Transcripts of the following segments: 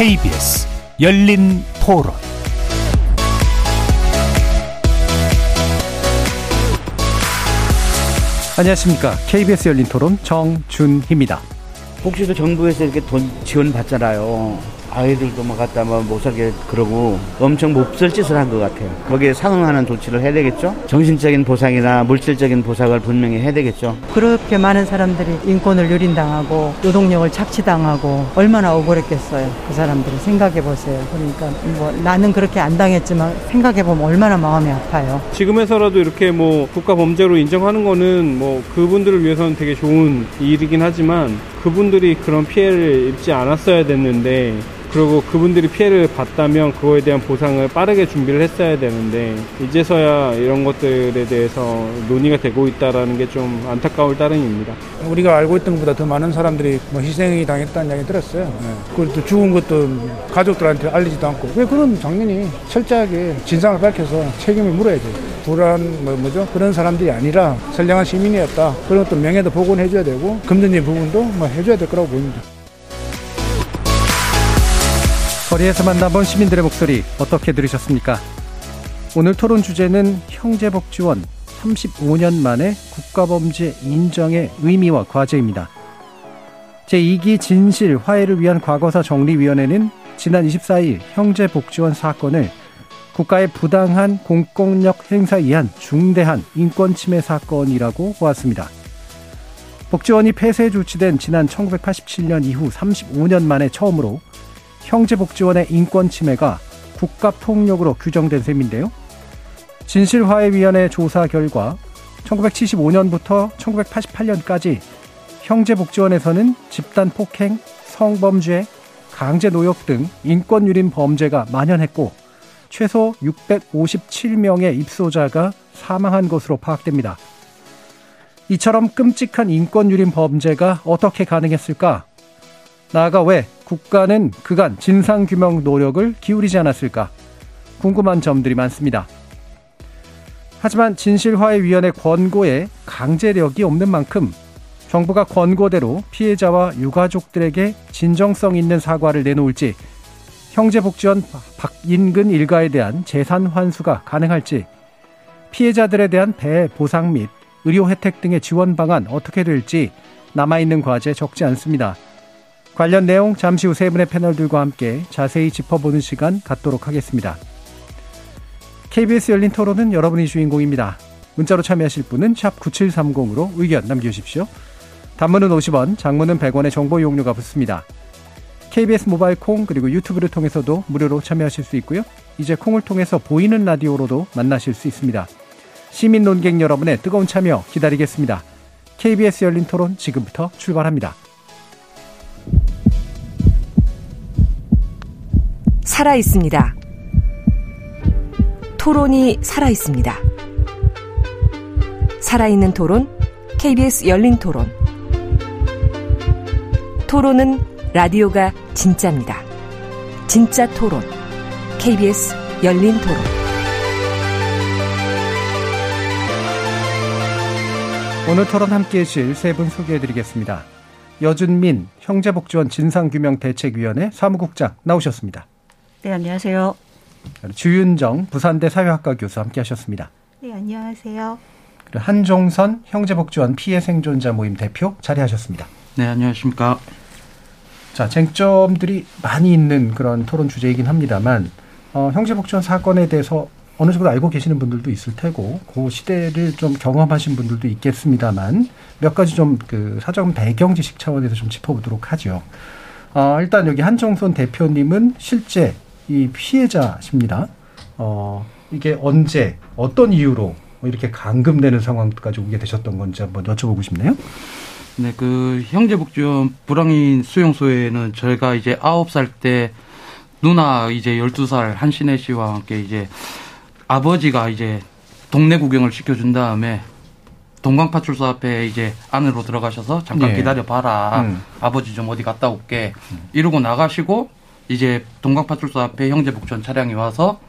KBS 열린 토론 안녕하십니까. KBS 열린 토론 정준희입니다. 복지도 정부에서 이렇게 돈 지원 받잖아요. 아이들도 막 갖다 뭐못 살게 그러고 엄청 몹쓸 짓을 한 것 같아요. 거기에 상응하는 조치를 해야 되겠죠. 정신적인 보상이나 물질적인 보상을 분명히 해야 되겠죠. 그렇게 많은 사람들이 인권을 유린당하고 노동력을 착취당하고 얼마나 억울했겠어요. 그 사람들이 생각해 보세요. 그러니까 뭐 나는 그렇게 안 당했지만 생각해 보면 얼마나 마음이 아파요. 지금에서라도 이렇게 뭐 국가 범죄로 인정하는 거는 뭐 그분들을 위해서는 되게 좋은 일이긴 하지만 그분들이 그런 피해를 입지 않았어야 됐는데 그리고 그분들이 피해를 봤다면 그거에 대한 보상을 빠르게 준비를 했어야 되는데 이제서야 이런 것들에 대해서 논의가 되고 있다라는 게 좀 안타까울 따름입니다. 우리가 알고 있던 것보다 더 많은 사람들이 뭐 희생이 당했다는 이야기 들었어요. 네. 그리고 또 죽은 것도 가족들한테 알리지도 않고 왜 그런 당연히 철저하게 진상을 밝혀서 책임을 물어야죠. 불안 뭐 뭐죠 그런 사람들이 아니라 선량한 시민이었다. 그런 것도 명예도 복원해줘야 되고 금전적인 부분도 뭐 해줘야 될 거라고 보입니다. 거리에서 만나본 시민들의 목소리 어떻게 들으셨습니까? 오늘 토론 주제는 형제복지원 35년 만에 국가범죄 인정의 의미와 과제입니다. 제2기 진실 화해를 위한 과거사 정리위원회는 지난 24일 형제복지원 사건을 국가의 부당한 공권력 행사에 의한 중대한 인권침해 사건이라고 보았습니다. 복지원이 폐쇄 조치된 지난 1987년 이후 35년 만에 처음으로 형제복지원의 인권 침해가 국가 폭력으로 규정된 셈인데요. 진실화해위원회 조사 결과 1975년부터 1988년까지 형제복지원에서는 집단 폭행, 성범죄, 강제 노역 등 인권 유린 범죄가 만연했고 최소 657명의 입소자가 사망한 것으로 파악됩니다. 이처럼 끔찍한 인권 유린 범죄가 어떻게 가능했을까? 나아가 왜 국가는 그간 진상규명 노력을 기울이지 않았을까? 궁금한 점들이 많습니다. 하지만 진실화해위원회 권고에 강제력이 없는 만큼 정부가 권고대로 피해자와 유가족들에게 진정성 있는 사과를 내놓을지 형제복지원 박인근 일가에 대한 재산 환수가 가능할지 피해자들에 대한 배 보상 및 의료 혜택 등의 지원 방안 어떻게 될지 남아있는 과제 적지 않습니다. 관련 내용 잠시 후 세 분의 패널들과 함께 자세히 짚어보는 시간 갖도록 하겠습니다. KBS 열린 토론은 여러분이 주인공입니다. 문자로 참여하실 분은 9730으로 의견 남겨주십시오. 단문은 50원, 장문은 100원의 정보 이용료가 붙습니다. KBS 모바일 콩 그리고 유튜브를 통해서도 무료로 참여하실 수 있고요. 이제 콩을 통해서 보이는 라디오로도 만나실 수 있습니다. 시민 논객 여러분의 뜨거운 참여 기다리겠습니다. KBS 열린 토론 지금부터 출발합니다. 살아 있습니다. 토론이 살아 있습니다. 살아있는 토론, KBS 열린 토론. 토론은 라디오가 진짜입니다. 진짜 토론, KBS 열린 토론. 오늘 토론 함께 해주실 세 분 소개해 드리겠습니다. 여준민 형제복지원 진상규명대책위원회 사무국장 나오셨습니다. 네, 안녕하세요. 주윤정 부산대 사회학과 교수 함께 하셨습니다. 네, 안녕하세요. 그리고 한종선 형제복지원 피해 생존자 모임 대표 자리하셨습니다. 네, 안녕하십니까. 자, 쟁점들이 많이 있는 그런 토론 주제이긴 합니다만, 어, 형제복지원 사건에 대해서 어느 정도 알고 계시는 분들도 있을 테고, 그 시대를 좀 경험하신 분들도 있겠습니다만, 몇 가지 좀 그 사정 배경 지식 차원에서 좀 짚어보도록 하죠. 어, 일단 여기 한정선 대표님은 실제 이 피해자십니다. 어, 이게 언제, 어떤 이유로 이렇게 감금되는 상황까지 오게 되셨던 건지 한번 여쭤보고 싶네요. 네, 그 형제복지원 불황인 수용소에는 저희가 이제 아홉 살 때 누나 이제 열두 살 한신혜 씨와 함께 이제 아버지가 이제 동네 구경을 시켜준 다음에 동광파출소 앞에 이제 안으로 들어가셔서 잠깐 예. 기다려 봐라. 음. 아버지 좀 어디 갔다 올게. 음. 이러고 나가시고 이제 동광파출소 앞에 형제복지원 차량이 와서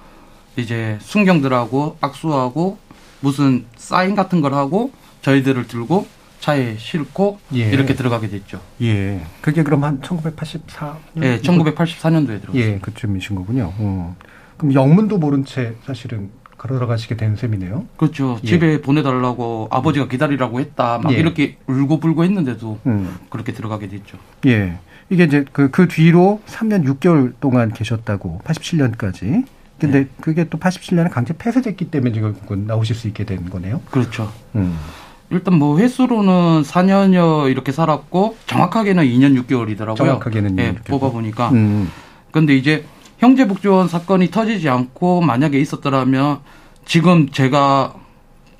이제 순경들하고 악수하고 무슨 사인 같은 걸 하고 저희들을 들고 차에 싣고 예. 이렇게 들어가게 됐죠. 예. 그게 그럼 한 1984년? 예, 1984년도에 들어갔어요. 예, 그쯤이신 거군요. 어. 그럼 영문도 모른 채 사실은 걸어가시게 된 셈이네요. 그렇죠. 예. 집에 보내달라고 아버지가 기다리라고 했다. 막 예. 이렇게 울고불고 했는데도 음. 그렇게 들어가게 됐죠. 예. 이게 이제 그, 그 뒤로 3년 6개월 동안 계셨다고 87년까지. 근데 그게 또 87년에 강제 폐쇄됐기 때문에 결국은 나오실 수 있게 된 거네요. 그렇죠. 음. 일단 뭐 횟수로는 4년여 이렇게 살았고 정확하게는 2년 6개월이더라고요. 정확하게는 예, 2년 6개월. 뽑아 보니까. 음. 근데 이제 형제 복지원 사건이 터지지 않고 만약에 있었더라면 지금 제가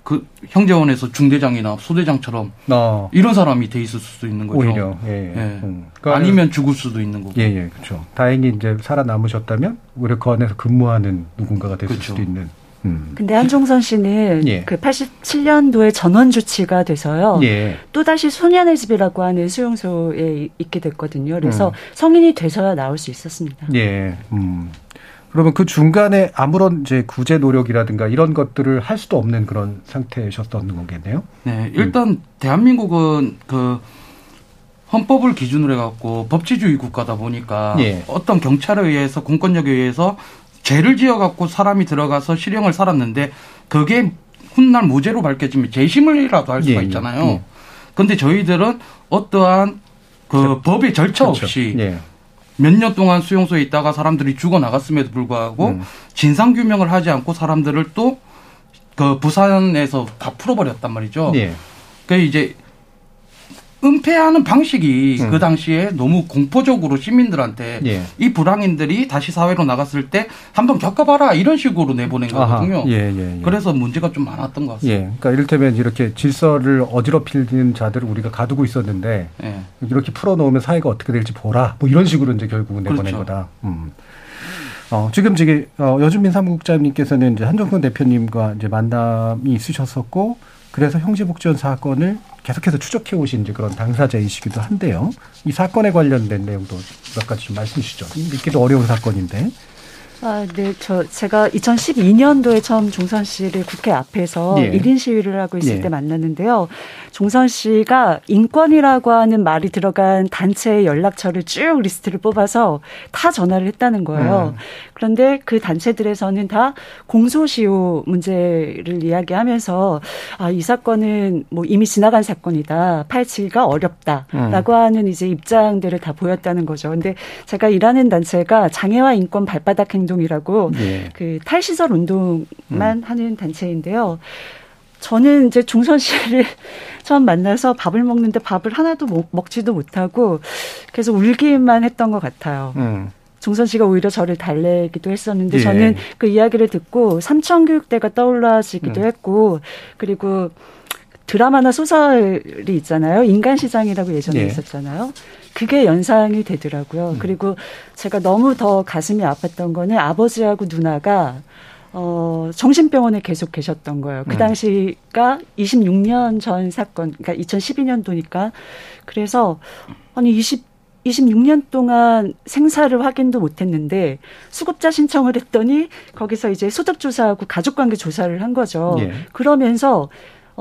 그 형제원에서 중대장이나 소대장처럼 어. 이런 사람이 돼 있을 수도 있는 거죠. 오히려. 예. 예. 음. 그 아니면 죽을 수도 있는 거고. 예, 예, 그렇죠. 다행히 이제 살아남으셨다면 오히려 그 안에서 근무하는 누군가가 됐을 그렇죠. 수도 있는. 음. 근데 한종선 씨는 예. 그 87년도에 전원 주치가 돼서요. 예. 또다시 소년의 집이라고 하는 수용소에 있게 됐거든요. 그래서 음. 성인이 돼서야 나올 수 있었습니다. 예. 음. 그러면 그 중간에 아무런 이제 구제 노력이라든가 이런 것들을 할 수도 없는 그런 상태셨던 거겠네요. 네, 일단 대한민국은 그 헌법을 기준으로 해갖고 법치주의 국가다 보니까 예. 어떤 경찰에 의해서 공권력에 의해서 죄를 지어갖고 사람이 들어가서 실형을 살았는데 그게 훗날 무죄로 밝혀지면 재심을이라도 할 수가 예, 예. 있잖아요. 예. 근데 저희들은 어떠한 그 법의 절차 그렇죠. 몇 년 동안 수용소에 있다가 사람들이 죽어 나갔음에도 불구하고 음. 진상 규명을 하지 않고 사람들을 또 그 부산에서 다 풀어버렸단 말이죠. 예. 그 이제 은폐하는 방식이 음. 그 당시에 너무 공포적으로 시민들한테 예. 이 불황인들이 다시 사회로 나갔을 때 한번 겪어봐라 이런 식으로 내보낸 거거든요. 예, 예, 예. 그래서 문제가 좀 많았던 것 같습니다. 예. 그러니까 이를테면 이렇게 질서를 어지럽히는 자들을 우리가 가두고 있었는데 예. 이렇게 풀어놓으면 사회가 어떻게 될지 보라. 뭐 이런 식으로 이제 결국은 내보낸 그렇죠. 거다. 음. 어, 지금 저기, 어, 여준민 사무국장님께서는 이제 한정선 대표님과 이제 만남이 있으셨었고, 그래서 형제복지원 사건을 계속해서 추적해 오신 이제 그런 당사자이시기도 한데요. 이 사건에 관련된 내용도 몇 가지 좀 말씀해 주시죠. 믿기도 어려운 사건인데. 아, 네. 저 제가 2012년도에 처음 종선 씨를 국회 앞에서 예. 일 1인 시위를 하고 있을 예. 때 만났는데요. 종선 씨가 인권이라고 하는 말이 들어간 단체의 연락처를 쭉 리스트를 뽑아서 다 전화를 했다는 거예요. 음. 그런데 그 단체들에서는 다 공소시효 문제를 이야기하면서 아, 이 사건은 뭐 이미 지나간 사건이다. 파헤치기가 어렵다라고 하는 이제 입장들을 다 보였다는 거죠. 근데 제가 일하는 단체가 장애와 인권 발바닥 행동 이라고 예. 그 탈시설 운동만 하는 단체인데요. 저는 이제 종선 씨를 처음 만나서 밥을 먹는데 밥을 하나도 먹, 먹지도 못하고 계속 울기만 했던 것 같아요. 음. 종선 씨가 오히려 저를 달래기도 했었는데 예. 저는 그 이야기를 듣고 삼천 교육대가 떠올라지기도 음. 했고 그리고 드라마나 소설이 있잖아요. 인간 시장이라고 예전에 예. 있었잖아요. 그게 연상이 되더라고요. 음. 그리고 제가 너무 더 가슴이 아팠던 거는 아버지하고 누나가 어, 정신병원에 계속 계셨던 거예요. 그 음. 당시가 26년 전 사건, 그러니까 2012년도니까. 그래서, 아니, 20, 26년 동안 생사를 확인도 못 했는데, 수급자 신청을 했더니, 거기서 이제 소득 조사하고 가족 관계 조사를 한 거죠. 예. 그러면서,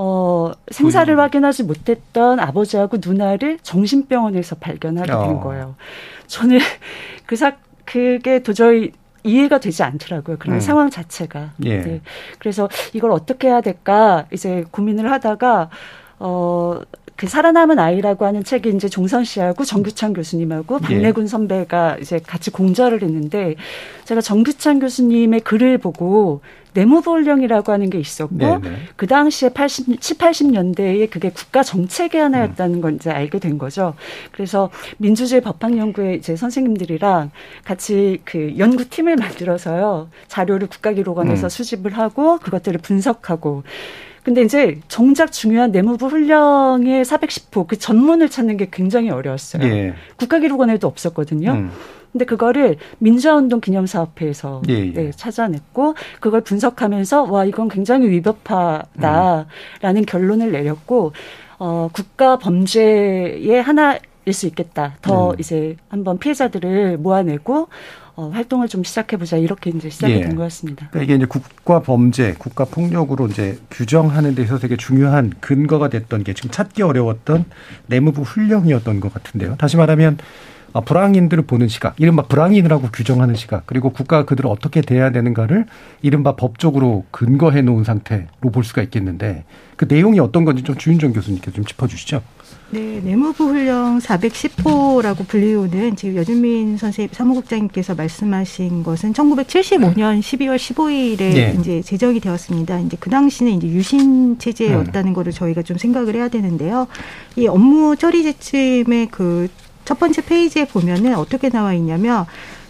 어, 생사를 부인. 확인하지 못했던 아버지하고 누나를 정신병원에서 발견하게 된 어. 거예요. 저는 그 사, 그게 도저히 이해가 되지 않더라고요. 그런 음. 상황 자체가. 예. 네. 그래서 이걸 어떻게 해야 될까 이제 고민을 하다가 어. 그 살아남은 아이라고 하는 책이 이제 종선 씨하고 정규찬 교수님하고 예. 박래군 선배가 이제 같이 공저를 했는데 제가 정규찬 교수님의 글을 보고 내무보훈령이라고 하는 게 있었고 네, 네. 그 당시에 80, 7, 80년대에 그게 국가 정책의 하나였다는 걸 이제 알게 된 거죠. 그래서 민주주의 법학연구회 이제 선생님들이랑 같이 그 연구팀을 만들어서요. 자료를 국가기록원에서 음. 수집을 하고 그것들을 분석하고 근데 이제 정작 중요한 내무부 훈령의 410호 그 전문을 찾는 게 굉장히 어려웠어요. 예. 국가기록원에도 없었거든요. 음. 근데 그거를 민주화운동 기념사업회에서 예, 예. 네, 찾아냈고 그걸 분석하면서 와 이건 굉장히 위법하다라는 결론을 내렸고 어 국가 범죄의 하나 수 있겠다. 더 음. 이제 한번 피해자들을 모아내고 어, 활동을 좀 시작해보자 이렇게 이제 시작이 예. 된 거였습니다. 그러니까 이게 이제 국가 범죄, 국가 폭력으로 이제 규정하는 데서 되게 중요한 근거가 됐던 게 지금 찾기 어려웠던 내무부 훈령이었던 것 같은데요. 다시 말하면 어, 불황인들을 보는 시각, 이른바 불황인이라고 규정하는 시각, 그리고 국가가 그들을 어떻게 대해야 되는가를 이른바 법적으로 근거해 놓은 상태로 볼 수가 있겠는데 그 내용이 어떤 건지 좀 주윤정 교수님께 좀 짚어주시죠. 네, 내무부 훈령 410호라고 불리우는 지금 여준민 선생님 사무국장님께서 말씀하신 것은 1975년 12월 15일에 네. 이제 제정이 되었습니다. 이제 그 당시는 이제 유신 체제였다는 거를 저희가 좀 생각을 해야 되는데요. 이 업무 처리 지침의 그 첫 번째 페이지에 보면은 어떻게 나와 있냐면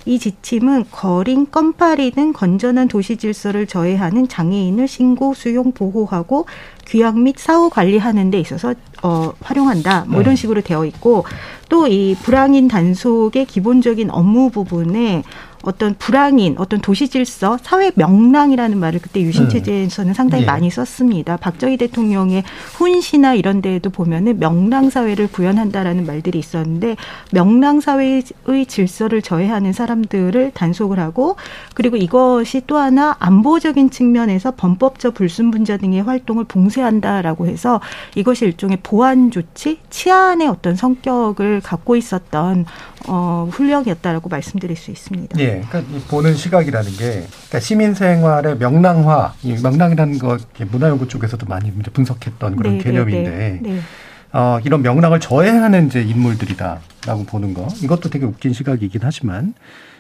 이 지침은 거린, 껌파리 등 건전한 도시 질서를 저해하는 장애인을 신고, 수용, 보호하고 귀양 및 사후 관리하는 데 있어서 어, 활용한다. 뭐 이런 식으로 되어 있고 또 이 불황인 단속의 기본적인 업무 부분에 어떤 불황인, 어떤 도시 질서, 사회 명랑이라는 말을 그때 유신 체제에서는 상당히 예. 많이 썼습니다. 박정희 대통령의 훈시나 이런 데에도 보면은 명랑 사회를 구현한다라는 말들이 있었는데 명랑 사회의 질서를 저해하는 사람들을 단속을 하고 그리고 이것이 또 하나 안보적인 측면에서 범법적 불순분자 등의 활동을 봉쇄한다라고 해서 이것이 일종의 보안 조치, 치안의 어떤 성격을 갖고 있었던 어, 훈령이었다라고 말씀드릴 수 있습니다. 예, 그러니까 이 보는 시각이라는 게 그러니까 시민 생활의 명랑화, 이 명랑이라는 거 문화연구 쪽에서도 많이 분석했던 그런 네, 개념인데 네, 네. 어, 이런 명랑을 저해하는 이제 인물들이다라고 보는 거 이것도 되게 웃긴 시각이긴 하지만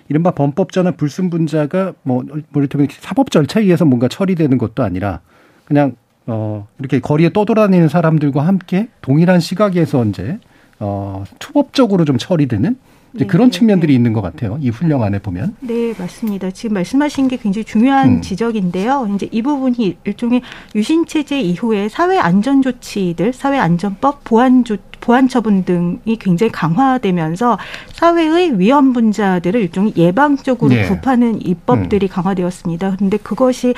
이른바 범법자나 불순분자가 뭐, 뭐 이를테면 사법 절차에 의해서 뭔가 처리되는 것도 아니라 그냥 어, 이렇게 거리에 떠돌아다니는 사람들과 함께 동일한 시각에서 이제 어, 투법적으로 좀 처리되는 이제 네, 그런 네, 측면들이 네. 있는 것 같아요. 이 훈령 안에 보면. 네, 맞습니다. 지금 말씀하신 게 굉장히 중요한 음. 지적인데요. 이제 이 부분이 일종의 유신 체제 이후에 사회 안전 조치들, 사회 안전법, 보안 조 보안 처분 등이 굉장히 강화되면서 사회의 위험 분자들을 일종의 예방적으로 네. 구파하는 입법들이 강화되었습니다. 그런데 그것이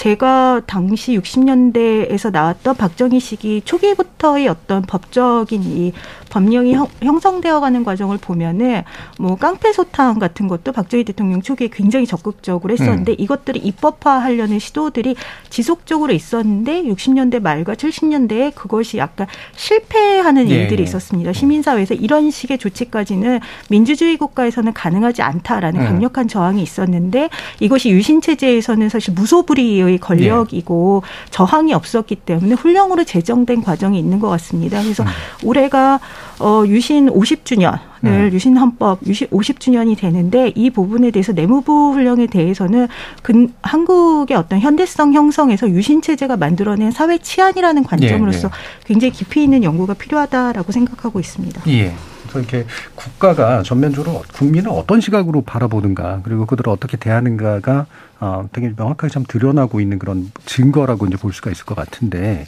제가 당시 60년대에서 나왔던 박정희 시기 초기부터의 어떤 법적인 이 법령이 형, 형성되어가는 과정을 보면은 뭐 깡패 소탕 같은 것도 박정희 대통령 초기에 굉장히 적극적으로 했었는데 음. 이것들을 입법화하려는 시도들이 지속적으로 있었는데 60년대 말과 70년대에 그것이 약간 실패하는 예, 일들이 예. 있었습니다. 시민사회에서 이런 식의 조치까지는 민주주의 국가에서는 가능하지 않다라는 음. 강력한 저항이 있었는데 이것이 유신 체제에서는 사실 무소불위의 권력이고 저항이 없었기 때문에 훈령으로 제정된 과정이 있는 것 같습니다. 그래서 올해가 어, 유신 50주년을 음. 유신 헌법 유신 50주년이 되는데 이 부분에 대해서 내무부 훈령에 대해서는 근, 한국의 어떤 현대성 형성에서 유신 체제가 만들어낸 사회 치안이라는 관점으로서 예. 굉장히 깊이 있는 연구가 필요하다라고 생각하고 있습니다. 예. 그래서 이렇게 국가가 전면적으로 국민을 어떤 시각으로 바라보는가 그리고 그들을 어떻게 대하는가가 어, 되게 명확하게 참 드러나고 있는 그런 증거라고 이제 볼 수가 있을 것 같은데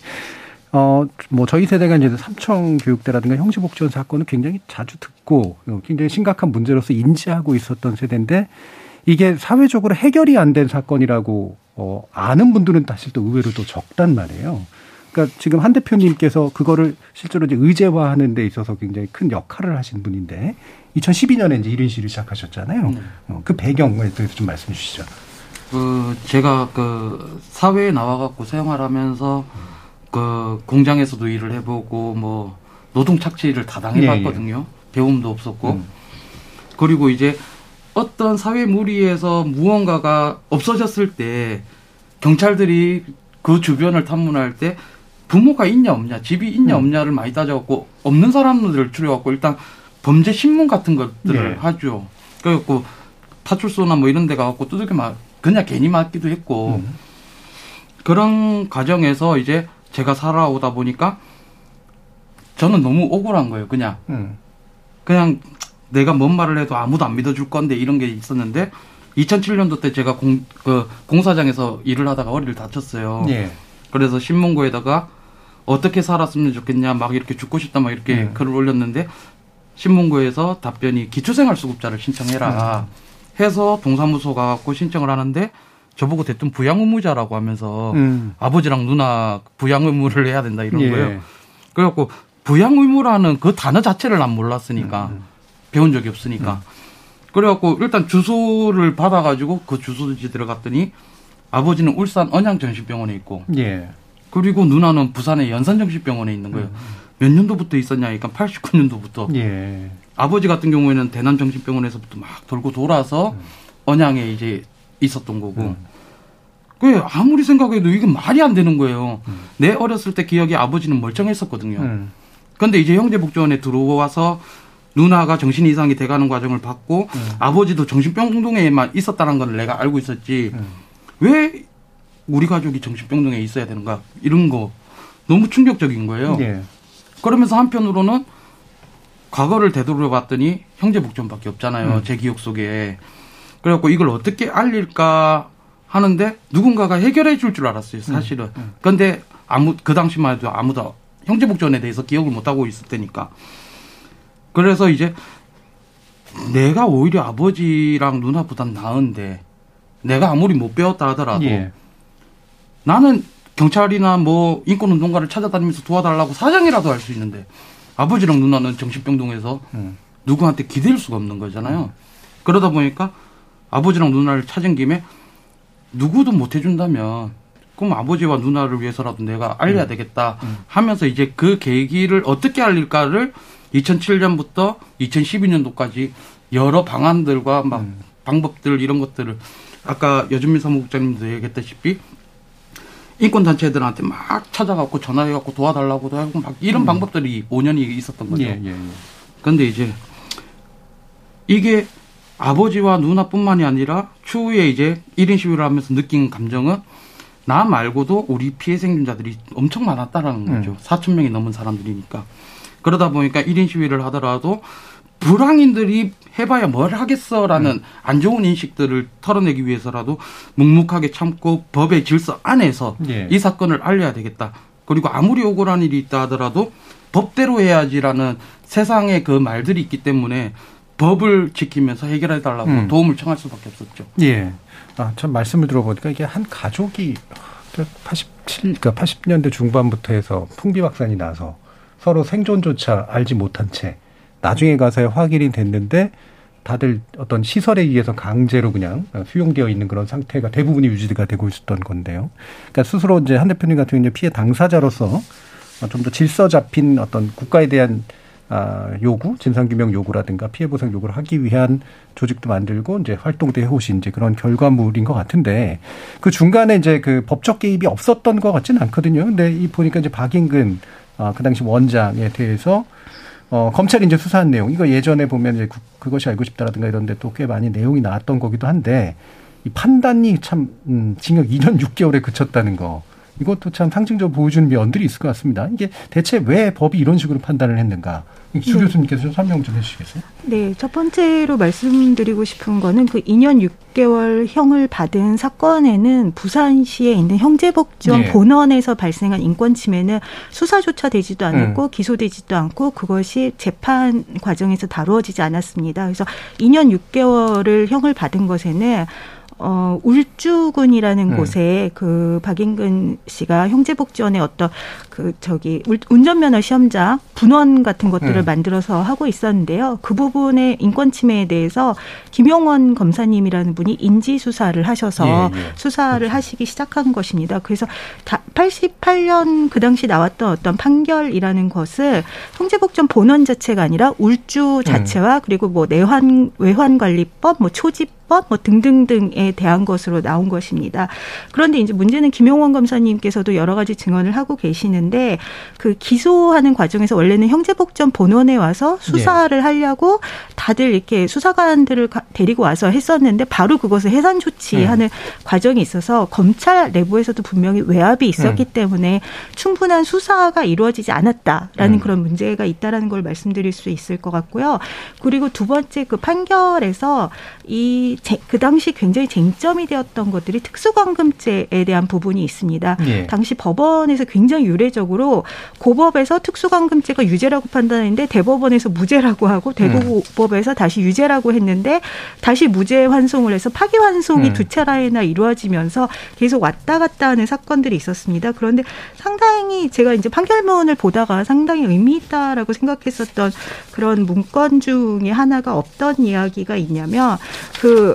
어, 뭐 저희 세대가 이제 삼청 교육대라든가 형제복지원 사건을 굉장히 자주 듣고 어, 굉장히 심각한 문제로서 인지하고 있었던 세대인데 이게 사회적으로 해결이 안 된 사건이라고 어, 아는 분들은 사실 또 의외로 또 적단 말이에요. 그러니까 지금 한 대표님께서 그거를 실제로 이제 의제화하는 데 있어서 굉장히 큰 역할을 하신 분인데 2012년에 이제 1인 시를 시작하셨잖아요. 어, 그 배경에 대해서 좀 말씀해 주시죠. 그 제가 그 사회에 나와 갖고 생활하면서 그 공장에서도 일을 해보고 뭐 노동 착취를 다 당해봤거든요. 배움도 없었고 음. 그리고 이제 어떤 사회 무리에서 무언가가 없어졌을 때 경찰들이 그 주변을 탐문할 때 부모가 있냐 없냐 집이 있냐 음. 없냐를 많이 따져갖고 없는 사람들을 추려갖고 일단 범죄 신문 같은 것들을 네. 하죠. 그래갖고 파출소나 뭐 이런 데 가갖고 두들겨 맞 그냥 괜히 맞기도 했고 음. 그런 과정에서 이제 제가 살아오다 보니까 저는 너무 억울한 거예요. 그냥 음. 그냥 내가 뭔 말을 해도 아무도 안 믿어줄 건데 이런 게 있었는데 2007년도 때 제가 공, 그 공사장에서 일을 하다가 허리를 다쳤어요. 예. 그래서 신문고에다가 어떻게 살았으면 좋겠냐 막 이렇게 죽고 싶다 막 이렇게 네. 글을 올렸는데 신문고에서 답변이 기초생활수급자를 신청해라 해서 동사무소 가갖고 신청을 하는데 저보고 대뜸 부양의무자라고 하면서 음. 아버지랑 누나 부양 의무를 해야 된다 이런 예. 거예요. 그래갖고 부양 의무라는 그 단어 자체를 난 몰랐으니까 음. 배운 적이 없으니까. 음. 그래갖고 일단 주소를 받아가지고 그 주소지 들어갔더니 아버지는 울산 언양정신병원에 있고 예. 그리고 누나는 부산의 연산정신병원에 있는 거예요. 음. 몇 년도부터 있었냐 그러니까 89년도부터 예. 아버지 같은 경우에는 대남 정신병원에서부터 막 돌고 돌아서 음. 언양에 이제 있었던 거고 음. 그 아무리 생각해도 이게 말이 안 되는 거예요. 음. 내 어렸을 때 기억에 아버지는 멀쩡했었거든요. 음. 근데 이제 형제복지원에 들어와서 누나가 정신 이상이 돼가는 과정을 봤고 음. 아버지도 정신병동에만 있었다는 걸 내가 알고 있었지 음. 왜 우리 가족이 정신병동에 있어야 되는가 이런 거 너무 충격적인 거예요. 예. 그러면서 한편으로는 과거를 되돌아봤더니 형제복지원밖에 없잖아요. 음. 제 기억 속에. 그래갖고 이걸 어떻게 알릴까 하는데 누군가가 해결해 줄 줄 알았어요. 사실은. 음. 음. 그런데 아무 그 당시만 해도 아무도 형제복지원에 대해서 기억을 못 하고 있을 테니까. 그래서 이제 내가 오히려 아버지랑 누나보단 나은데 내가 아무리 못 배웠다 하더라도 예. 나는 경찰이나 뭐 인권운동가를 찾아다니면서 도와달라고 사장이라도 할 수 있는데 아버지랑 누나는 정신병동에서 음. 누구한테 기댈 수가 없는 거잖아요. 음. 그러다 보니까 아버지랑 누나를 찾은 김에 누구도 못 해준다면 그럼 아버지와 누나를 위해서라도 내가 알려야 음. 되겠다 음. 하면서 이제 그 계기를 어떻게 알릴까를 2007년부터 2012년도까지 여러 방안들과 막 음. 방법들 이런 것들을 아까 여준미 사무국장님도 얘기했다시피 인권 단체들한테 막 찾아갖고 전화해갖고 도와달라고도 하고 막 이런 음. 방법들이 5년이 있었던 거죠. 예, 예, 예. 근데 이제 이게 아버지와 누나뿐만이 아니라 추후에 이제 1인 시위를 하면서 느낀 감정은 나 말고도 우리 피해 생존자들이 엄청 많았다라는 거죠. 음. 4천 명이 넘은 사람들이니까. 그러다 보니까 1인 시위를 하더라도 불황인들이 해봐야 뭘 하겠어라는 음. 안 좋은 인식들을 털어내기 위해서라도 묵묵하게 참고 법의 질서 안에서 예. 이 사건을 알려야 되겠다. 그리고 아무리 억울한 일이 있다 하더라도 법대로 해야지라는 세상의 그 말들이 있기 때문에 법을 지키면서 해결해 달라고 음. 도움을 청할 수밖에 없었죠. 예. 아, 참 말씀을 들어보니까 이게 한 가족이 87, 그러니까 80년대 중반부터 해서 풍비박산이 나서 서로 생존조차 알지 못한 채 나중에 가서 확인이 됐는데 다들 어떤 시설에 의해서 강제로 그냥 수용되어 있는 그런 상태가 대부분이 유지가 되고 있었던 건데요. 그러니까 스스로 이제 한 대표님 같은 경우는 피해 당사자로서 좀 더 질서 잡힌 어떤 국가에 대한 아, 요구, 진상규명 요구라든가 피해 보상 요구를 하기 위한 조직도 만들고 이제 활동도 해오신 이제 그런 결과물인 것 같은데 그 중간에 이제 그 법적 개입이 없었던 것 같지는 않거든요. 근데 이 보니까 이제 박인근 아, 그 당시 원장에 대해서 어, 검찰이 이제 수사한 내용, 이거 예전에 보면 이제 그, 것이 알고 싶다라든가 이런 데 또 꽤 많이 내용이 나왔던 거기도 한데, 이 판단이 참, 음, 징역 2년 6개월에 그쳤다는 거. 이것도 참 상징적으로 보여주는 면들이 있을 것 같습니다. 이게 대체 왜 법이 이런 식으로 판단을 했는가? 주 네. 교수님께서 좀 설명 좀 해주시겠어요? 네, 첫 번째로 말씀드리고 싶은 거는 그 2년 6개월 형을 받은 사건에는 부산시에 있는 형제복지원 네. 본원에서 발생한 인권 침해는 수사조차 되지도 않았고 음. 기소되지도 않고 그것이 재판 과정에서 다루어지지 않았습니다. 그래서 2년 6개월을 형을 받은 것에는 어, 울주군이라는 음. 곳에 그 박인근 씨가 형제복지원의 어떤 그 저기 운전면허 시험장 분원 같은 것들을 음. 만들어서 하고 있었는데요. 그 부분의 인권 침해에 대해서 김용원 검사님이라는 분이 인지 수사를 하셔서 예, 예. 수사를 그렇죠. 하시기 시작한 것입니다. 그래서 88년 그 당시 나왔던 어떤 판결이라는 것을 형제복지원 본원 자체가 아니라 울주 자체와 음. 그리고 뭐 내환 외환 관리법, 뭐 초집 법, 뭐 등등등에 대한 것으로 나온 것입니다. 그런데 이제 문제는 김용원 검사님께서도 여러 가지 증언을 하고 계시는데 그 기소하는 과정에서 원래는 형제복전 본원에 와서 수사를 네. 하려고 다들 이렇게 수사관들을 데리고 와서 했었는데 바로 그것을 해산 조치하는 네. 과정이 있어서 검찰 내부에서도 분명히 외압이 있었기 네. 때문에 충분한 수사가 이루어지지 않았다라는 음. 그런 문제가 있다라는 걸 말씀드릴 수 있을 것 같고요. 그리고 두 번째 그 판결에서 이 제, 그 당시 굉장히 쟁점이 되었던 것들이 특수관금죄에 대한 부분이 있습니다. 예. 당시 법원에서 굉장히 유례적으로 고법에서 특수관금죄가 유죄라고 판단했는데 대법원에서 무죄라고 하고 대구법에서 음. 다시 유죄라고 했는데 다시 무죄 환송을 해서 파기 환송이 음. 두 차례나 이루어지면서 계속 왔다 갔다 하는 사건들이 있었습니다. 그런데 상당히 제가 이제 판결문을 보다가 상당히 의미 있다라고 생각했었던 그런 문건 중에 하나가 없던 이야기가 있냐면 그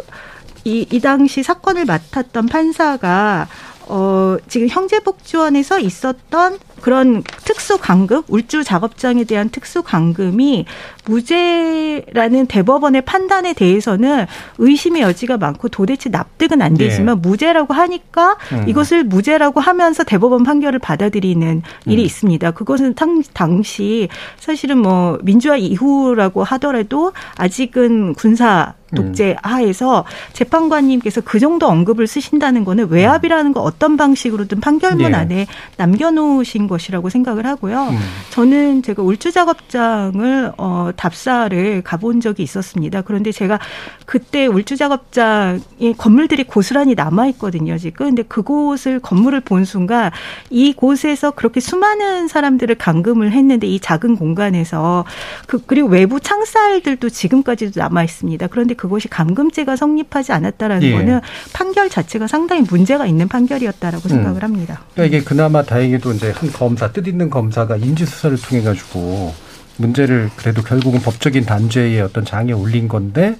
이, 이 당시 사건을 맡았던 판사가 어, 지금 형제복지원에서 있었던 그런 특수 강금, 울주 작업장에 대한 특수 강금이 무죄라는 대법원의 판단에 대해서는 의심의 여지가 많고 도대체 납득은 안 되지만 네. 무죄라고 하니까 음. 이것을 무죄라고 하면서 대법원 판결을 받아들이는 일이 음. 있습니다. 그것은 당, 당시 사실은 뭐 민주화 이후라고 하더라도 아직은 군사 독재 음. 하에서 재판관님께서 그 정도 언급을 쓰신다는 거는 외압이라는 거 어떤 방식으로든 판결문 네. 안에 남겨놓으신 것이라고 생각을 하고요. 음. 저는 제가 울주 작업장을 어 답사를 가본 적이 있었습니다. 그런데 제가 그때 울주 작업장에 건물들이 고스란히 남아 있거든요. 지금 근데 그곳을 건물을 본 순간 이 곳에서 그렇게 수많은 사람들을 감금을 했는데 이 작은 공간에서 그 그리고 외부 창살들도 지금까지도 남아 있습니다. 그런데 그것이 감금죄가 성립하지 않았다라는 예. 거는 판결 자체가 상당히 문제가 있는 판결이었다라고 음. 생각을 합니다. 그러니까 이게 그나마 다행히도 이제 한 검사 뜻 있는 검사가 인지 수사를 통해 가지고 문제를 그래도 결국은 법적인 단죄의 어떤 장에 올린 건데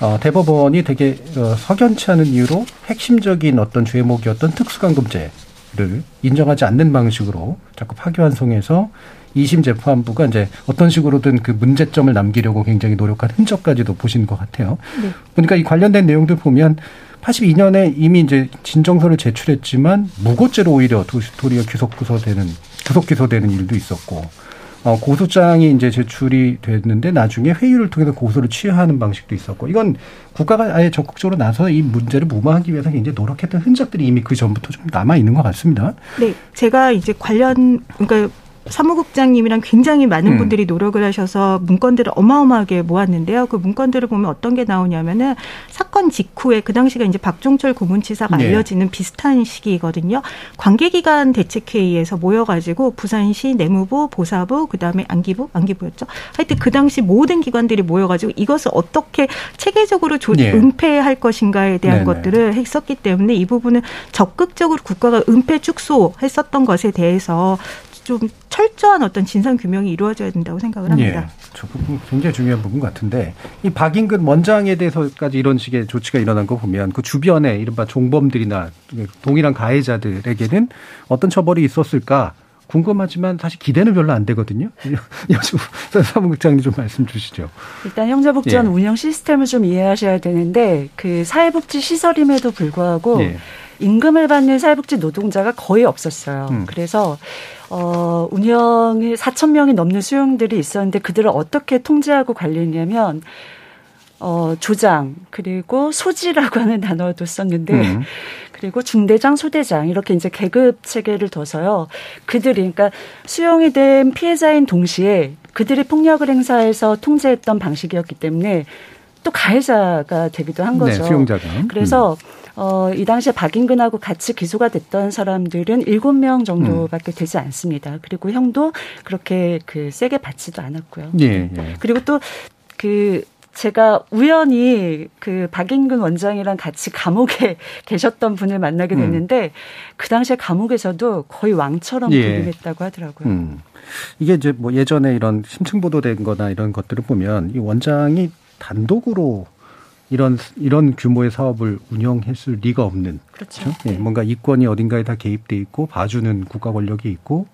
어, 대법원이 되게 어, 석연치 않은 이유로 핵심적인 어떤 죄목이었던 특수감금죄를 인정하지 않는 방식으로 자꾸 파기환송해서 2심 재판부가 이제 어떤 식으로든 그 문제점을 남기려고 굉장히 노력한 흔적까지도 보신 것 같아요. 네. 그러니까 이 관련된 내용들 보면 82년에 이미 이제 진정서를 제출했지만 무고죄로 오히려 도리어 기속 구소되는 구속 기소되는 일도 있었고 어, 고소장이 이제 제출이 됐는데 나중에 회유를 통해서 고소를 취하하는 방식도 있었고 이건 국가가 아예 적극적으로 나서 이 문제를 무마하기 위해서 굉장히 노력했던 흔적들이 이미 그 전부터 좀 남아 있는 것 같습니다. 네, 제가 이제 관련 그러니까 사무국장님이랑 굉장히 많은 음. 분들이 노력을 하셔서 문건들을 어마어마하게 모았는데요. 그 문건들을 보면 어떤 게 나오냐면은 사건 직후에 그 당시가 이제 박종철 고문치사가 네. 알려지는 비슷한 시기거든요. 관계기관 대책회의에서 모여가지고 부산시 내무부, 보사부, 그 다음에 안기부, 안기부였죠. 하여튼 그 당시 모든 기관들이 모여가지고 이것을 어떻게 체계적으로 조, 네. 은폐할 것인가에 대한 네네. 것들을 했었기 때문에 이 부분은 적극적으로 국가가 은폐 축소했었던 것에 대해서 좀 철저한 어떤 진상 규명이 이루어져야 된다고 생각을 합니다. 예, 저 부분 굉장히 중요한 부분 같은데 이 박인근 원장에 대해서까지 이런 식의 조치가 일어난 거 보면 그 주변에 이른바 종범들이나 동일한 가해자들에게는 어떤 처벌이 있었을까 궁금하지만 사실 기대는 별로 안 되거든요. 사무국장님 좀 말씀 주시죠. 일단 형제복지원 예. 운영 시스템을 좀 이해하셔야 되는데 그 사회복지 시설임에도 불구하고 예. 임금을 받는 사회복지 노동자가 거의 없었어요. 음. 그래서 어, 운영에 4천 명이 넘는 수용들이 있었는데 그들을 어떻게 통제하고 관리했냐면 어, 조장 그리고 소지라고 하는 단어도 썼는데 음. 그리고 중대장, 소대장 이렇게 이제 계급 체계를 둬서요. 그들이 그러니까 수용이 된 피해자인 동시에 그들이 폭력을 행사해서 통제했던 방식이었기 때문에 또 가해자가 되기도 한 네, 거죠. 네, 수용자가. 그래서 음. 어, 이 당시에 박인근하고 같이 기소가 됐던 사람들은 일곱 명 정도밖에 음. 되지 않습니다. 그리고 형도 그렇게 그 세게 받지도 않았고요. 예, 예. 그리고 또그 제가 우연히 그 박인근 원장이랑 같이 감옥에 계셨던 분을 만나게 음. 됐는데 음. 그 당시에 감옥에서도 거의 왕처럼 예. 부임했다고 하더라고요. 음. 이게 이제 뭐 예전에 이런 심층 보도된 거나 이런 것들을 보면 이 원장이 단독으로 이런 이런 규모의 사업을 운영했을 리가 없는 그렇죠. 그렇죠? 네. 뭔가 이권이 어딘가에 다 개입돼 있고 봐주는 국가 권력이 있고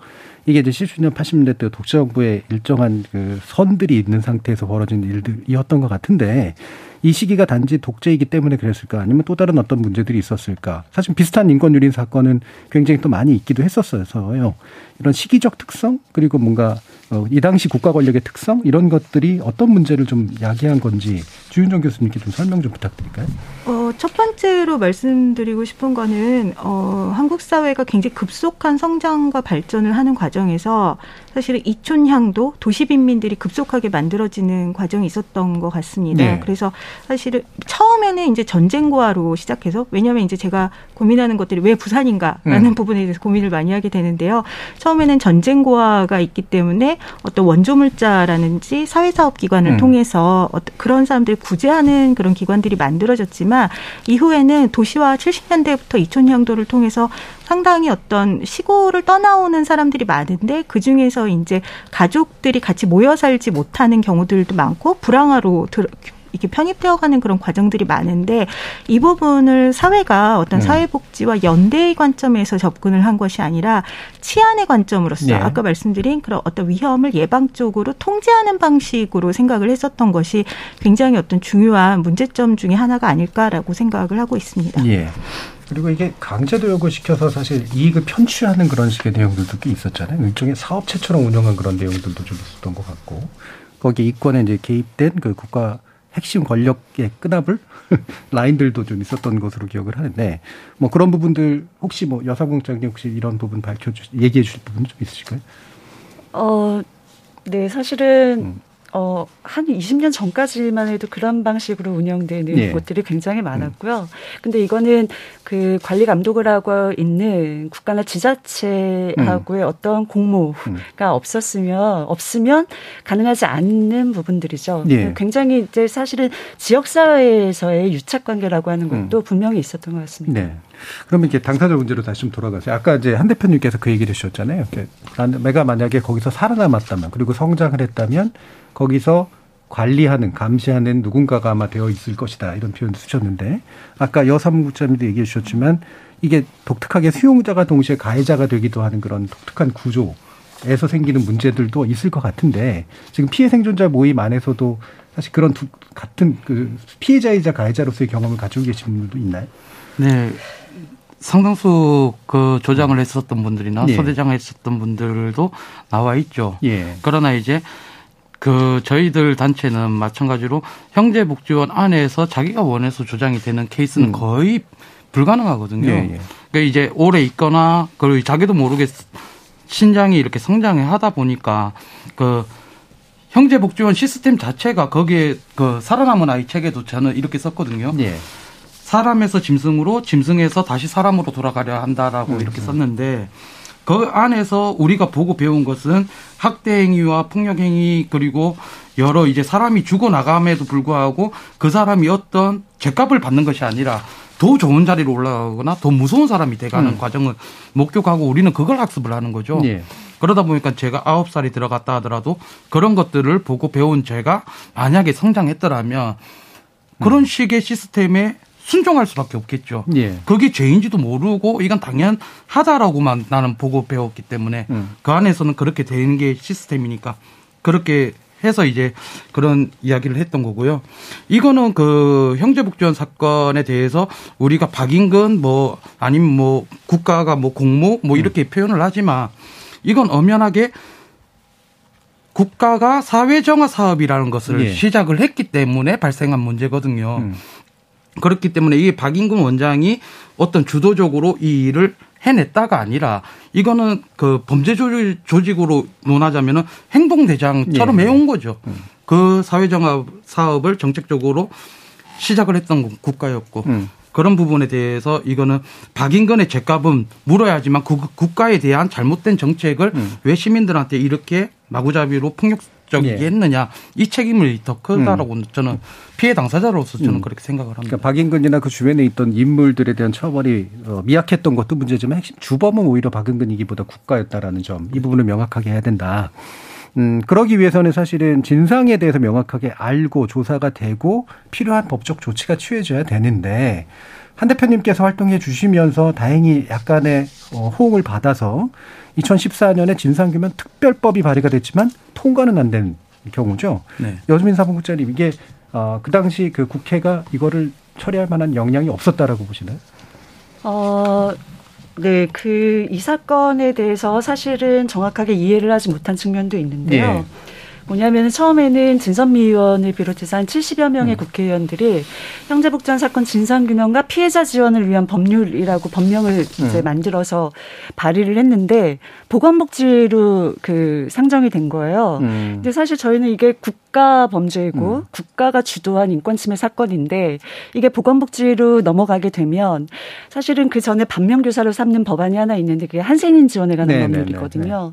이게 이제 70년 80년대 때 독재 정부의 일정한 그 선들이 있는 상태에서 벌어진 일들이었던 것 같은데 이 시기가 단지 독재이기 때문에 그랬을까 아니면 또 다른 어떤 문제들이 있었을까 사실 비슷한 인권 유린 사건은 굉장히 또 많이 있기도 했었어서요 이런 시기적 특성 그리고 뭔가 어, 이 당시 국가 권력의 특성 이런 것들이 어떤 문제를 좀 야기한 건지 주윤정 교수님께 좀 설명 좀 부탁드릴까요? 어, 첫 번째로 말씀드리고 싶은 거는 어, 한국 사회가 굉장히 급속한 성장과 발전을 하는 과정에서 사실은 이촌향도 도시 빈민들이 급속하게 만들어지는 과정이 있었던 것 같습니다. 네. 그래서 사실은 처음에는 이제 전쟁과로 시작해서 왜냐하면 이제 제가 고민하는 것들이 왜 부산인가라는 음. 부분에 대해서 고민을 많이 하게 되는데요. 처음에는 전쟁고화가 있기 때문에 어떤 원조물자라든지 사회사업기관을 음. 통해서 어떤 그런 사람들을 구제하는 그런 기관들이 만들어졌지만 이후에는 도시화 70년대부터 이촌향도를 통해서 상당히 어떤 시골을 떠나오는 사람들이 많은데 그 중에서 이제 가족들이 같이 모여 살지 못하는 경우들도 많고 불황화로 이렇게 편입되어가는 그런 과정들이 많은데 이 부분을 사회가 어떤 음. 사회복지와 연대의 관점에서 접근을 한 것이 아니라 치안의 관점으로서 네. 아까 말씀드린 그런 어떤 위험을 예방적으로 통제하는 방식으로 생각을 했었던 것이 굉장히 어떤 중요한 문제점 중의 하나가 아닐까라고 생각을 하고 있습니다. 예. 그리고 이게 강제도역을 시켜서 사실 이익을 편취하는 그런 식의 내용들도 꽤 있었잖아요. 일종의 사업체처럼 운영한 그런 내용들도 좀 있었던 것 같고 거기 이권에 이제 개입된 그 국가 핵심 권력의 끈압을 라인들도 좀 있었던 것으로 기억을 하는데 뭐 그런 부분들 혹시 뭐 여사공장님 혹시 이런 부분 밝혀 주 얘기해 주실 부분 좀 있으실까요? 어, 네 사실은 음. 어, 한 20년 전까지만 해도 그런 방식으로 운영되는 네. 곳들이 굉장히 많았고요. 음. 근데 이거는 그 관리 감독을 하고 있는 국가나 지자체하고의 음. 어떤 공모가 음. 없었으면, 없으면 가능하지 않는 부분들이죠. 네. 굉장히 이제 사실은 지역사회에서의 유착 관계라고 하는 것도 음. 분명히 있었던 것 같습니다. 네. 그러면 이제 당사자 문제로 다시 좀 돌아가세요. 아까 이제 한 대표님께서 그 얘기를 하셨잖아요. 내가 만약에 거기서 살아남았다면 그리고 성장을 했다면 거기서 관리하는 감시하는 누군가가 아마 되어 있을 것이다 이런 표현을 쓰셨는데 아까 여사무국장님도 얘기해 주셨지만 이게 독특하게 수용자가 동시에 가해자가 되기도 하는 그런 독특한 구조에서 생기는 문제들도 있을 것 같은데 지금 피해 생존자 모임 안에서도 사실 그런 두, 같은 그 피해자이자 가해자로서의 경험을 가지고 계신 분들도 있나요? 네. 상당수 그 조장을 했었던 분들이나 예. 소대장을 했었던 분들도 나와 있죠. 예. 그러나 이제 그 저희들 단체는 마찬가지로 형제복지원 안에서 자기가 원해서 조장이 되는 케이스는 음. 거의 불가능하거든요. 예, 예. 그러니까 이제 오래 있거나 그리고 자기도 모르게 신장이 이렇게 성장을 하다 보니까 그 형제복지원 시스템 자체가 거기에 그 살아남은 아이 책에도 저는 이렇게 썼거든요. 예. 사람에서 짐승으로 짐승에서 다시 사람으로 돌아가려 한다라고 음, 이렇게 음. 썼는데 그 안에서 우리가 보고 배운 것은 학대 행위와 폭력 행위 그리고 여러 이제 사람이 죽어 나감에도 불구하고 그 사람이 어떤 죄값을 받는 것이 아니라 더 좋은 자리로 올라가거나 더 무서운 사람이 돼가는 음. 과정을 목격하고 우리는 그걸 학습을 하는 거죠. 예. 그러다 보니까 제가 아홉 살이 들어갔다 하더라도 그런 것들을 보고 배운 제가 만약에 성장했더라면 그런 음. 식의 시스템에 순종할 수밖에 없겠죠. 예. 그게 죄인지도 모르고 이건 당연하다라고만 나는 보고 배웠기 때문에 음. 그 안에서는 그렇게 되는 게 시스템이니까 그렇게 해서 이제 그런 이야기를 했던 거고요. 이거는 그 형제복지원 사건에 대해서 우리가 박인근 뭐 아니면 뭐 국가가 뭐 공모 뭐 이렇게 음. 표현을 하지만 이건 엄연하게 국가가 사회정화 사업이라는 것을 예. 시작을 했기 때문에 발생한 문제거든요. 음. 그렇기 때문에 이 박인근 원장이 어떤 주도적으로 이 일을 해냈다가 아니라 이거는 그 범죄 조직으로 논하자면은 행동 대장처럼 예. 해온 거죠. 음. 그 사회정화 사업을 정책적으로 시작을 했던 국가였고 음. 그런 부분에 대해서 이거는 박인근의 죄값은 물어야지만 그 국가에 대한 잘못된 정책을 음. 왜 시민들한테 이렇게 마구잡이로 폭력 적이게 예. 이 책임을 더 크다라고 음. 저는 피해 당사자로서 저는 음. 그렇게 생각을 합니다. 그러니까 박인근이나 그 주변에 있던 인물들에 대한 처벌이 어, 미약했던 것도 문제지만 핵심 주범은 오히려 박인근이기보다 국가였다라는 점 이 부분을 명확하게 해야 된다. 음, 그러기 위해서는 사실은 진상에 대해서 명확하게 알고 조사가 되고 필요한 법적 조치가 취해져야 되는데 한 대표님께서 활동해 주시면서 다행히 약간의 어, 호응을 받아서 2014년에 진상규명 특별법이 발의가 됐지만 통과는 안 된 경우죠. 네. 여주민 사무국장님 이게 어, 그 당시 그 국회가 이거를 처리할 만한 역량이 없었다라고 보시나요? 어, 네, 그 이 사건에 대해서 사실은 정확하게 이해를 하지 못한 측면도 있는데요. 네. 뭐냐면 처음에는 진선미 의원을 비롯해서 한 70여 명의 음. 국회의원들이 형제복전 사건 진상규명과 피해자 지원을 위한 법률이라고 법령을 이제 음. 만들어서 발의를 했는데 보건복지로 그 상정이 된 거예요. 음. 근데 사실 저희는 이게 국가 범죄이고 음. 국가가 주도한 인권침해 사건인데 이게 보건복지로 넘어가게 되면 사실은 그 전에 반면교사로 삼는 법안이 하나 있는데 그게 한센인 지원에 관한 네네네네. 법률이거든요.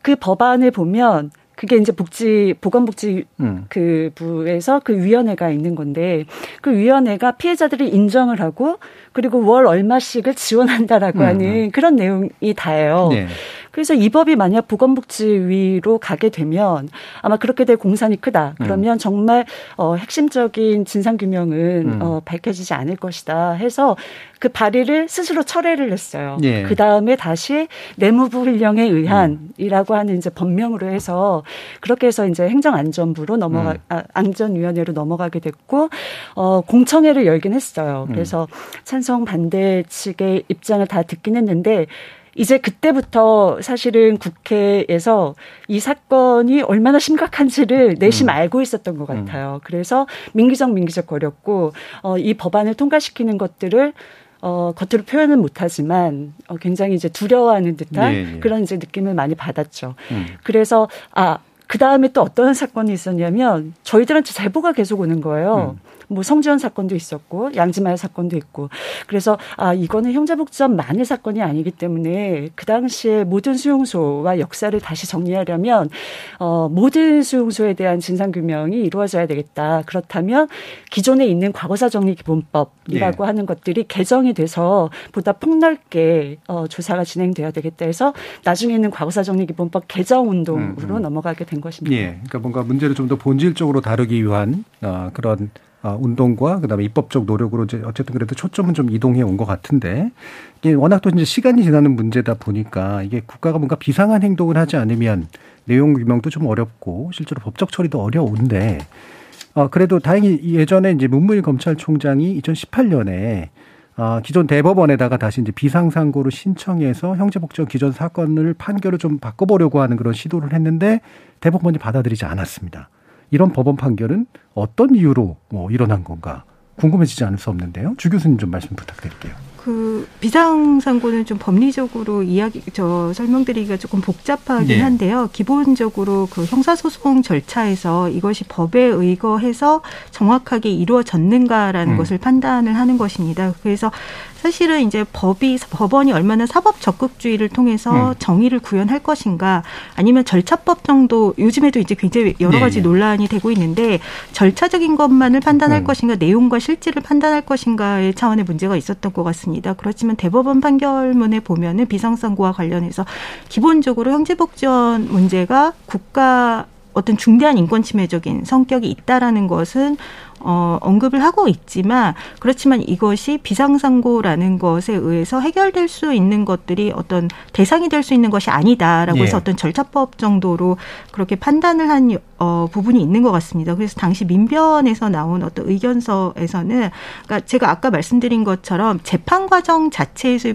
그 법안을 보면 그게 이제 복지 보건복지 음. 그 부에서 그 위원회가 있는 건데 그 위원회가 피해자들이 인정을 하고 그리고 월 얼마씩을 지원한다라고 음. 하는 그런 내용이 다예요. 네. 그래서 이 법이 만약 보건복지위로 가게 되면 아마 그렇게 될 공산이 크다. 그러면 음. 정말 어 핵심적인 진상 규명은 음. 어 밝혀지지 않을 것이다 해서 그 발의를 스스로 철회를 했어요. 예. 그 다음에 다시 내무부 훈령에 의한이라고 하는 이제 법명으로 해서 그렇게 해서 이제 행정안전부로 넘어가 음. 아, 안전위원회로 넘어가게 됐고 어 공청회를 열긴 했어요. 음. 그래서 찬성 반대 측의 입장을 다 듣긴 했는데 이제 그때부터 사실은 국회에서 이 사건이 얼마나 심각한지를 내심 음. 알고 있었던 것 음. 같아요. 음. 그래서 민기적 민기적 거렸고 어, 이 법안을 통과시키는 것들을 어, 겉으로 표현은 못하지만 어, 굉장히 이제 두려워하는 듯한 예, 예. 그런 이제 느낌을 많이 받았죠. 음. 그래서 아. 그 다음에 또 어떤 사건이 있었냐면 저희들한테 제보가 계속 오는 거예요. 음. 뭐 성지원 사건도 있었고 양지말 사건도 있고 그래서 아 이거는 형제복지원만의 사건이 아니기 때문에 그 당시에 모든 수용소와 역사를 다시 정리하려면 어 모든 수용소에 대한 진상 규명이 이루어져야 되겠다. 그렇다면 기존에 있는 과거사 정리 기본법이라고 네. 하는 것들이 개정이 돼서 보다 폭넓게 어 조사가 진행돼야 되겠다 해서 나중에는 과거사 정리 기본법 개정 운동으로 음, 음. 넘어가게 된 것입니다. 예. 그러니까 뭔가 문제를 좀 더 본질적으로 다루기 위한 어 그런 어, 운동과 그다음에 입법적 노력으로 이제 어쨌든 그래도 초점은 좀 이동해 온 것 같은데 이게 워낙 또 이제 시간이 지나는 문제다 보니까 이게 국가가 뭔가 비상한 행동을 하지 않으면 내용 규명도 좀 어렵고 실제로 법적 처리도 어려운데 어 그래도 다행히 예전에 이제 문무일 검찰총장이 2018년에 어, 기존 대법원에다가 다시 이제 비상상고를 신청해서 형제복지원 기존 사건을 판결을 좀 바꿔보려고 하는 그런 시도를 했는데 대법원이 받아들이지 않았습니다. 이런 법원 판결은 어떤 이유로 뭐 일어난 건가 궁금해지지 않을 수 없는데요. 주 교수님 좀 말씀 부탁드릴게요. 그 비상상고는 좀 법리적으로 이야기 저 설명드리기가 조금 복잡하긴 네. 한데요. 기본적으로 그 형사소송 절차에서 이것이 법에 의거해서 정확하게 이루어졌는가라는 음. 것을 판단을 하는 것입니다. 그래서 사실은 이제 법이 법원이 얼마나 사법 적극주의를 통해서 음. 정의를 구현할 것인가 아니면 절차법 정도 요즘에도 이제 굉장히 여러 가지 네. 논란이 되고 있는데 절차적인 것만을 판단할 음. 것인가 내용과 실질을 판단할 것인가의 차원의 문제가 있었던 것 같습니다. 그렇지만 대법원 판결문에 보면은 비상선고와 관련해서 기본적으로 형제복지원 문제가 국가 어떤 중대한 인권 침해적인 성격이 있다라는 것은 어, 언급을 하고 있지만 그렇지만 이것이 비상상고라는 것에 의해서 해결될 수 있는 것들이 어떤 대상이 될 수 있는 것이 아니다라고 해서 예. 어떤 절차법 정도로 그렇게 판단을 한 어, 부분이 있는 것 같습니다. 그래서 당시 민변에서 나온 어떤 의견서에서는 그러니까 제가 아까 말씀드린 것처럼 재판 과정 자체에서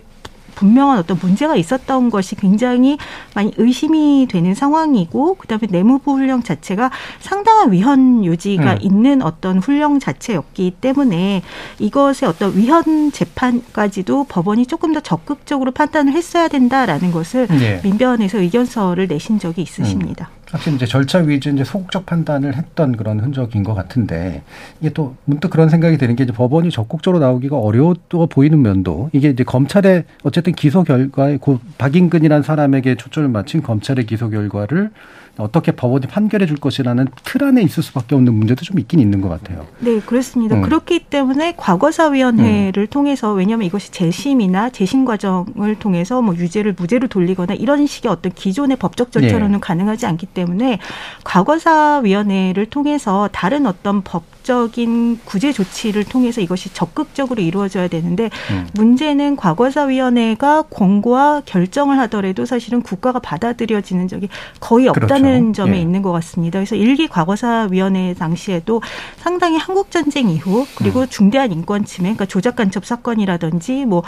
분명한 어떤 문제가 있었던 것이 굉장히 많이 의심이 되는 상황이고 그다음에 내무부 훈령 자체가 상당한 위헌 요지가 음. 있는 어떤 훈령 자체였기 때문에 이것의 어떤 위헌 재판까지도 법원이 조금 더 적극적으로 판단을 했어야 된다라는 것을 네. 민변에서 의견서를 내신 적이 있으십니다. 음. 사실 이제 절차 위주 이제 소극적 판단을 했던 그런 흔적인 것 같은데 이게 또 문득 그런 생각이 드는 게 이제 법원이 적극적으로 나오기가 어려워 보이는 면도 이게 이제 검찰의 어쨌든 기소 결과에 고 박인근이라는 사람에게 초점을 맞춘 검찰의 기소 결과를 어떻게 법원이 판결해 줄 것이라는 틀 안에 있을 수밖에 없는 문제도 좀 있긴 있는 것 같아요. 네, 그렇습니다. 음. 그렇기 때문에 과거사위원회를 음. 통해서 왜냐하면 이것이 재심이나 재심 과정을 통해서 뭐 유죄를 무죄로 돌리거나 이런 식의 어떤 기존의 법적 절차로는 네. 가능하지 않기 때문에 과거사위원회를 통해서 다른 어떤 법 적인 구제 조치를 통해서 이것이 적극적으로 이루어져야 되는데 음. 문제는 과거사위원회가 권고와 결정을 하더라도 사실은 국가가 받아들여지는 적이 거의 없다는 있다는 점에 예. 있는 것 같습니다. 그래서 일기 과거사위원회 당시에도 상당히 한국 전쟁 이후 그리고 음. 중대한 인권 침해, 그러니까 조작 간첩 사건이라든지 뭐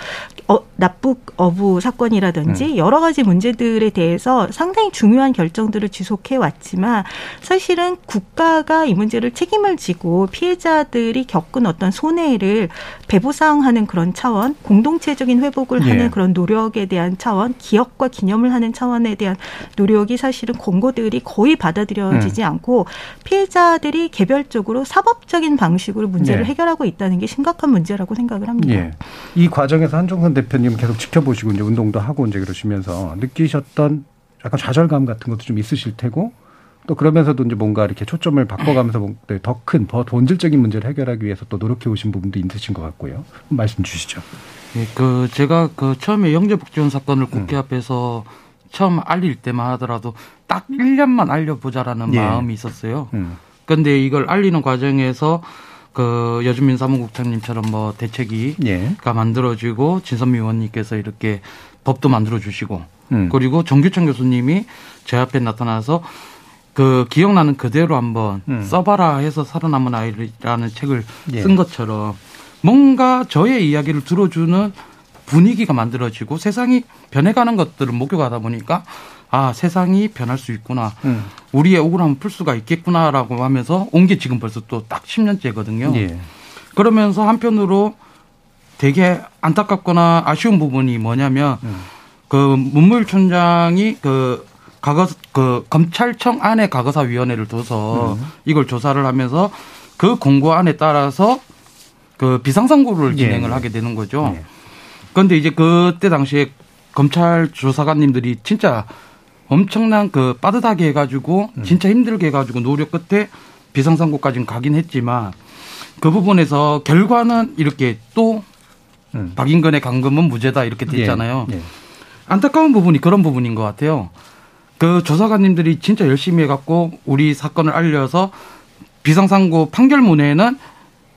어, 납북 어부 사건이라든지 음. 여러 가지 문제들에 대해서 상당히 중요한 결정들을 지속해 왔지만 사실은 국가가 이 문제를 책임을 지고 피해자들이 겪은 어떤 손해를 배보상하는 그런 차원, 공동체적인 회복을 예. 하는 그런 노력에 대한 차원, 기억과 기념을 하는 차원에 대한 노력이 사실은 권고들이 거의 받아들여지지 음. 않고 피해자들이 개별적으로 사법적인 방식으로 문제를 네. 해결하고 있다는 게 심각한 문제라고 생각을 합니다. 예. 이 과정에서 한종선 대표님 계속 지켜보시고 이제 운동도 하고 이제 그러시면서 느끼셨던 약간 좌절감 같은 것도 좀 있으실 테고 또 그러면서도 이제 뭔가 이렇게 초점을 바꿔가면서 네, 더 큰, 더 본질적인 문제를 해결하기 위해서 또 노력해 오신 부분도 있으신 것 같고요. 말씀 주시죠. 예, 그 제가 그 처음에 영재복지원 사건을 국회 앞에서 처음 알릴 때만 하더라도 딱 1년만 알려보자라는 예. 마음이 있었어요. 음. 근데 이걸 알리는 과정에서 그 여주민 사무국장님처럼 뭐 대책위가 예. 만들어지고 진선미 의원님께서 이렇게 법도 만들어 주시고 음. 그리고 정규천 교수님이 제 앞에 나타나서 그 기억나는 그대로 한번 음. 써봐라 해서 살아남은 아이라는 책을 예. 쓴 것처럼 뭔가 저의 이야기를 들어주는 분위기가 만들어지고 세상이 변해가는 것들을 목격하다 보니까 아 세상이 변할 수 있구나 음. 우리의 억울함을 풀 수가 있겠구나라고 하면서 온 게 지금 벌써 또 딱 10년째거든요. 예. 그러면서 한편으로 되게 안타깝거나 아쉬운 부분이 뭐냐면 음. 그 문무일총장이 그 과거 그 검찰청 안에 과거사 위원회를 둬서 음. 이걸 조사를 하면서 그 공고안에 따라서 그 비상선고를 예. 진행을 하게 되는 거죠. 예. 그런데 이제 그때 당시에 검찰 조사관님들이 진짜 엄청난 그 빠듯하게 해가지고 음. 진짜 힘들게 해가지고 노력 끝에 비상선고까지는 가긴 했지만 그 부분에서 결과는 이렇게 또 음. 박인근의 감금은 무죄다 이렇게 됐잖아요. 예. 예. 안타까운 부분이 그런 부분인 것 같아요. 그 조사관님들이 진짜 열심히 해갖고 우리 사건을 알려서 비상상고 판결문에는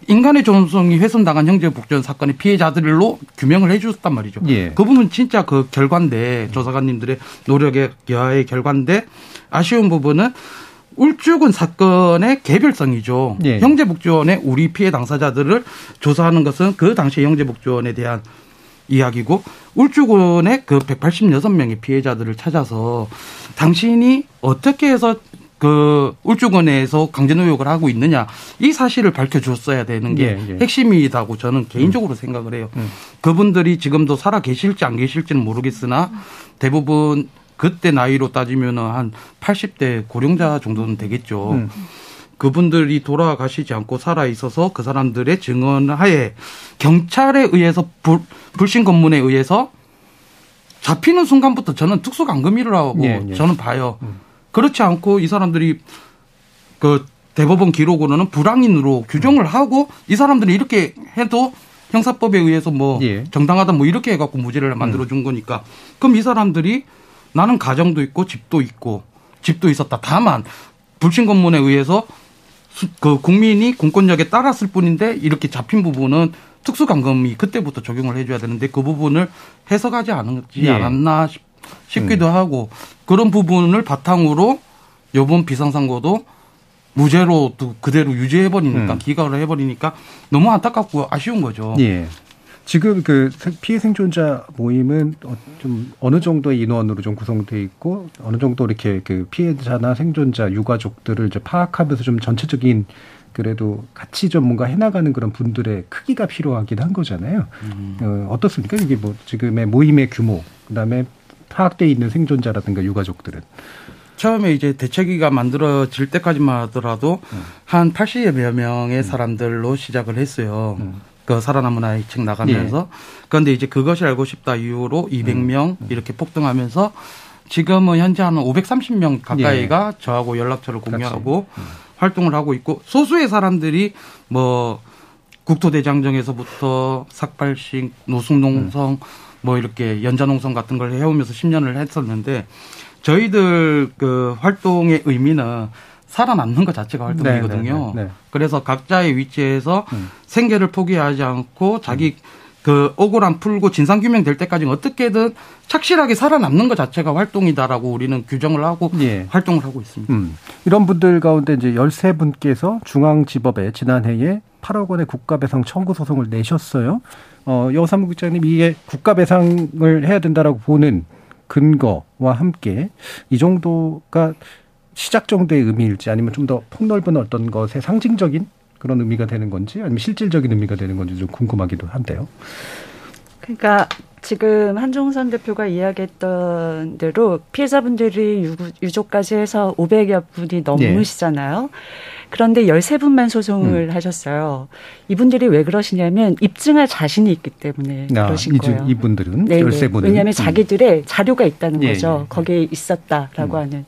인간의 존엄성이 훼손당한 형제복지원 사건의 피해자들로 규명을 해주셨단 말이죠. 예. 그 부분 진짜 그 결과인데 조사관님들의 노력의 여하의 결과인데 아쉬운 부분은 울주군 사건의 개별성이죠. 예. 형제복지원의 우리 피해 당사자들을 조사하는 것은 그 당시 형제복지원에 대한 이야기고 울주군의 그 186명의 피해자들을 찾아서 당신이 어떻게 해서 그 울주군에서 강제 노역을 하고 있느냐 이 사실을 밝혀줬어야 되는 게 예, 예. 핵심이다고 저는 개인적으로 생각을 해요. 음. 그분들이 지금도 살아 계실지 안 계실지는 모르겠으나 대부분 그때 나이로 따지면 한 80대 고령자 정도는 되겠죠. 음. 그분들이 돌아가시지 않고 살아 있어서 그 사람들의 증언하에 경찰에 의해서 불, 불신 검문에 의해서 잡히는 순간부터 저는 특수감금이라고 예, 예. 저는 봐요. 음. 그렇지 않고 이 사람들이 그 대법원 기록으로는 불황인으로 규정을 하고 이 사람들이 이렇게 해도 형사법에 의해서 뭐 예. 음. 정당하다 뭐 이렇게 해갖고 무죄를 만들어 준 거니까 그럼 이 사람들이 나는 가정도 있고 집도 있고 집도 있었다. 다만 불신 검문에 의해서 수- 그 국민이 공권력에 따랐을 뿐인데 이렇게 잡힌 부분은 특수감금이 그때부터 적용을 해줘야 되는데 그 부분을 해석하지 않았지 예. 않았나 싶, 싶기도 하고 그런 부분을 바탕으로 요번 비상상고도 무죄로 또 그대로 유지해버리니까 음. 기각을 해버리니까 너무 안타깝고 아쉬운 거죠. 예. 지금 그 생- 피해 생존자 모임은 어- 좀 어느 정도의 인원으로 좀 구성돼 있고 어느 정도 이렇게 그 피해자나 생존자 유가족들을 이제 파악하면서 좀 전체적인 그래도 같이 좀 뭔가 해나가는 그런 분들의 크기가 필요하긴 한 거잖아요. 어, 어떻습니까? 이게 뭐 지금의 모임의 규모, 그다음에 파악돼 있는 생존자라든가 유가족들은 처음에 이제 대책위가 만들어질 때까지만 하더라도 한 80여 명의 사람들로 시작을 했어요. 음. 그 살아남은 아이 책 나가면서. 그런데 이제 그것이 알고 싶다 이후로 200명 이렇게 폭등하면서 지금은 현재 한 530명 가까이가 저하고 연락처를 공유하고 활동을 하고 있고 소수의 사람들이 뭐 국토대장정에서부터 삭발식, 노숙농성, 뭐 이렇게 연자농성 같은 걸 해오면서 10년을 했었는데 저희들 그 활동의 의미는 살아남는 것 자체가 활동이거든요. 네, 네, 네. 그래서 각자의 위치에서 음. 생계를 포기하지 않고 자기 그 억울함 풀고 진상 규명 될 때까지 어떻게든 착실하게 살아남는 것 자체가 활동이다라고 우리는 규정을 하고 예. 활동을 하고 있습니다. 음. 이런 분들 가운데 이제 13분께서 중앙지법에 지난해에 8억 원의 국가배상 청구 소송을 내셨어요. 어, 여사무 국장님 이게 국가배상을 해야 된다라고 보는 근거와 함께 이 정도가 시작 정도의 의미일지 아니면 좀 더 폭넓은 어떤 것의 상징적인 그런 의미가 되는 건지 아니면 실질적인 의미가 되는 건지 좀 궁금하기도 한데요. 그러니까 지금 한종선 대표가 이야기했던 대로 피해자분들이 유 족까지 해서 500여 분이 넘으시잖아요. 네. 그런데 13분만 소송을 음. 하셨어요. 이분들이 왜 그러시냐면 입증할 자신이 있기 때문에 아, 그러신 거예요. 이분들은 네 13분은. 왜냐하면 음. 자기들의 자료가 있다는 예, 거죠. 예. 거기에 있었다라고 음. 하는.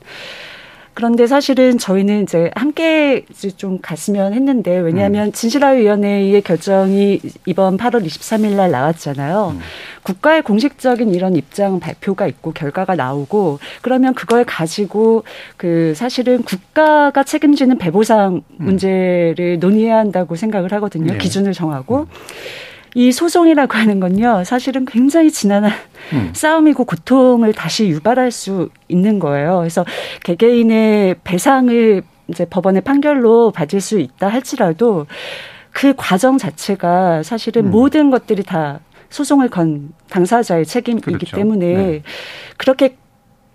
그런데 사실은 저희는 이제 함께 좀 갔으면 했는데 왜냐하면 음. 진실화위원회의 결정이 이번 8월 23일 날 나왔잖아요. 음. 국가의 공식적인 이런 입장 발표가 있고 결과가 나오고 그러면 그걸 가지고 그 사실은 국가가 책임지는 배보상 음. 문제를 논의해야 한다고 생각을 하거든요. 네. 기준을 정하고. 음. 이 소송이라고 하는 건요, 사실은 굉장히 지난한 음. 싸움이고 고통을 다시 유발할 수 있는 거예요. 그래서 개개인의 배상을 이제 법원의 판결로 받을 수 있다 할지라도 그 과정 자체가 사실은 음. 모든 것들이 다 소송을 건 당사자의 책임이기 그렇죠. 때문에 네. 그렇게